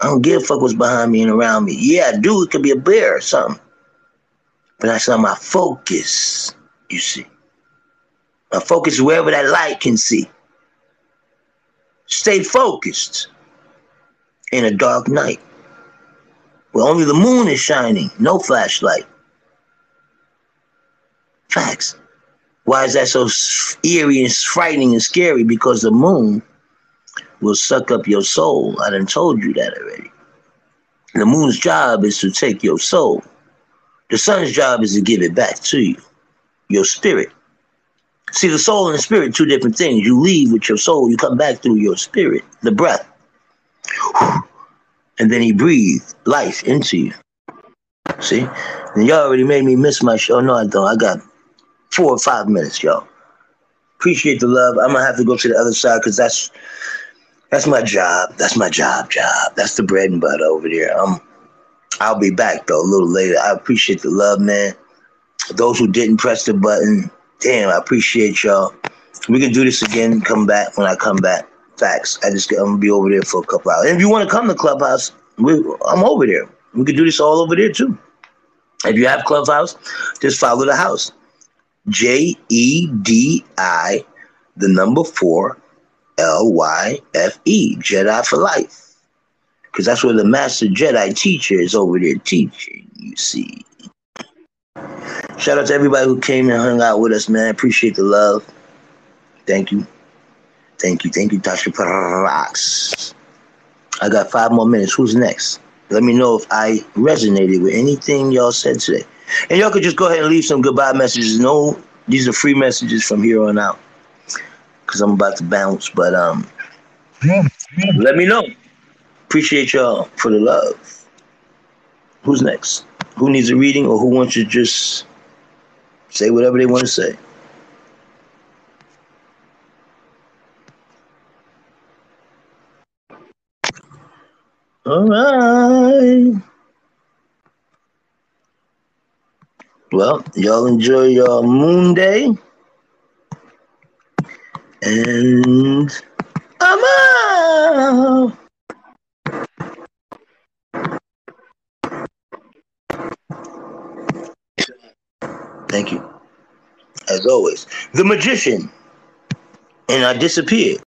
[SPEAKER 2] I don't give a fuck what's behind me and around me. Yeah, do. It could be a bear or something. But that's not my focus, you see. My focus is wherever that light can see. Stay focused in a dark night where only the moon is shining, no flashlight. Facts. Why is that so eerie and frightening and scary? Because the moon will suck up your soul. I done told you that already. The moon's job is to take your soul. The sun's job is to give it back to you, your spirit. See, the soul and the spirit, two different things. You leave with your soul, you come back through your spirit, the breath. And then he breathed life into you. See? And y'all already made me miss my show. No, I don't. I got four or five minutes, y'all. Appreciate the love. I'm gonna have to go to the other side because that's that's my job. That's my job, job. That's the bread and butter over there. Um, I'll be back though a little later. I appreciate the love, man. Those who didn't press the button, damn, I appreciate y'all. We can do this again. Come back when I come back. Facts. I just I'm gonna be over there for a couple hours. And if you want to come to Clubhouse, we, I'm over there. We could do this all over there too. If you have Clubhouse, just follow the house. J E D I, the number four, L Y F E, Jedi for life. Because that's where the master Jedi teacher is over there teaching, you see. Shout out to everybody who came and hung out with us, man. Appreciate the love. Thank you. Thank you. Thank you, Tasha Parax. I got five more minutes. Who's next? Let me know if I resonated with anything y'all said today. And y'all could just go ahead and leave some goodbye messages. No, these are free messages from here on out. Cause I'm about to bounce. But um let me know. Appreciate y'all for the love. Who's next? Who needs a reading or who wants to just say whatever they want to say? All right. Well, y'all enjoy your moon day. And I'm out. Thank you. As always, the magician. And I disappeared.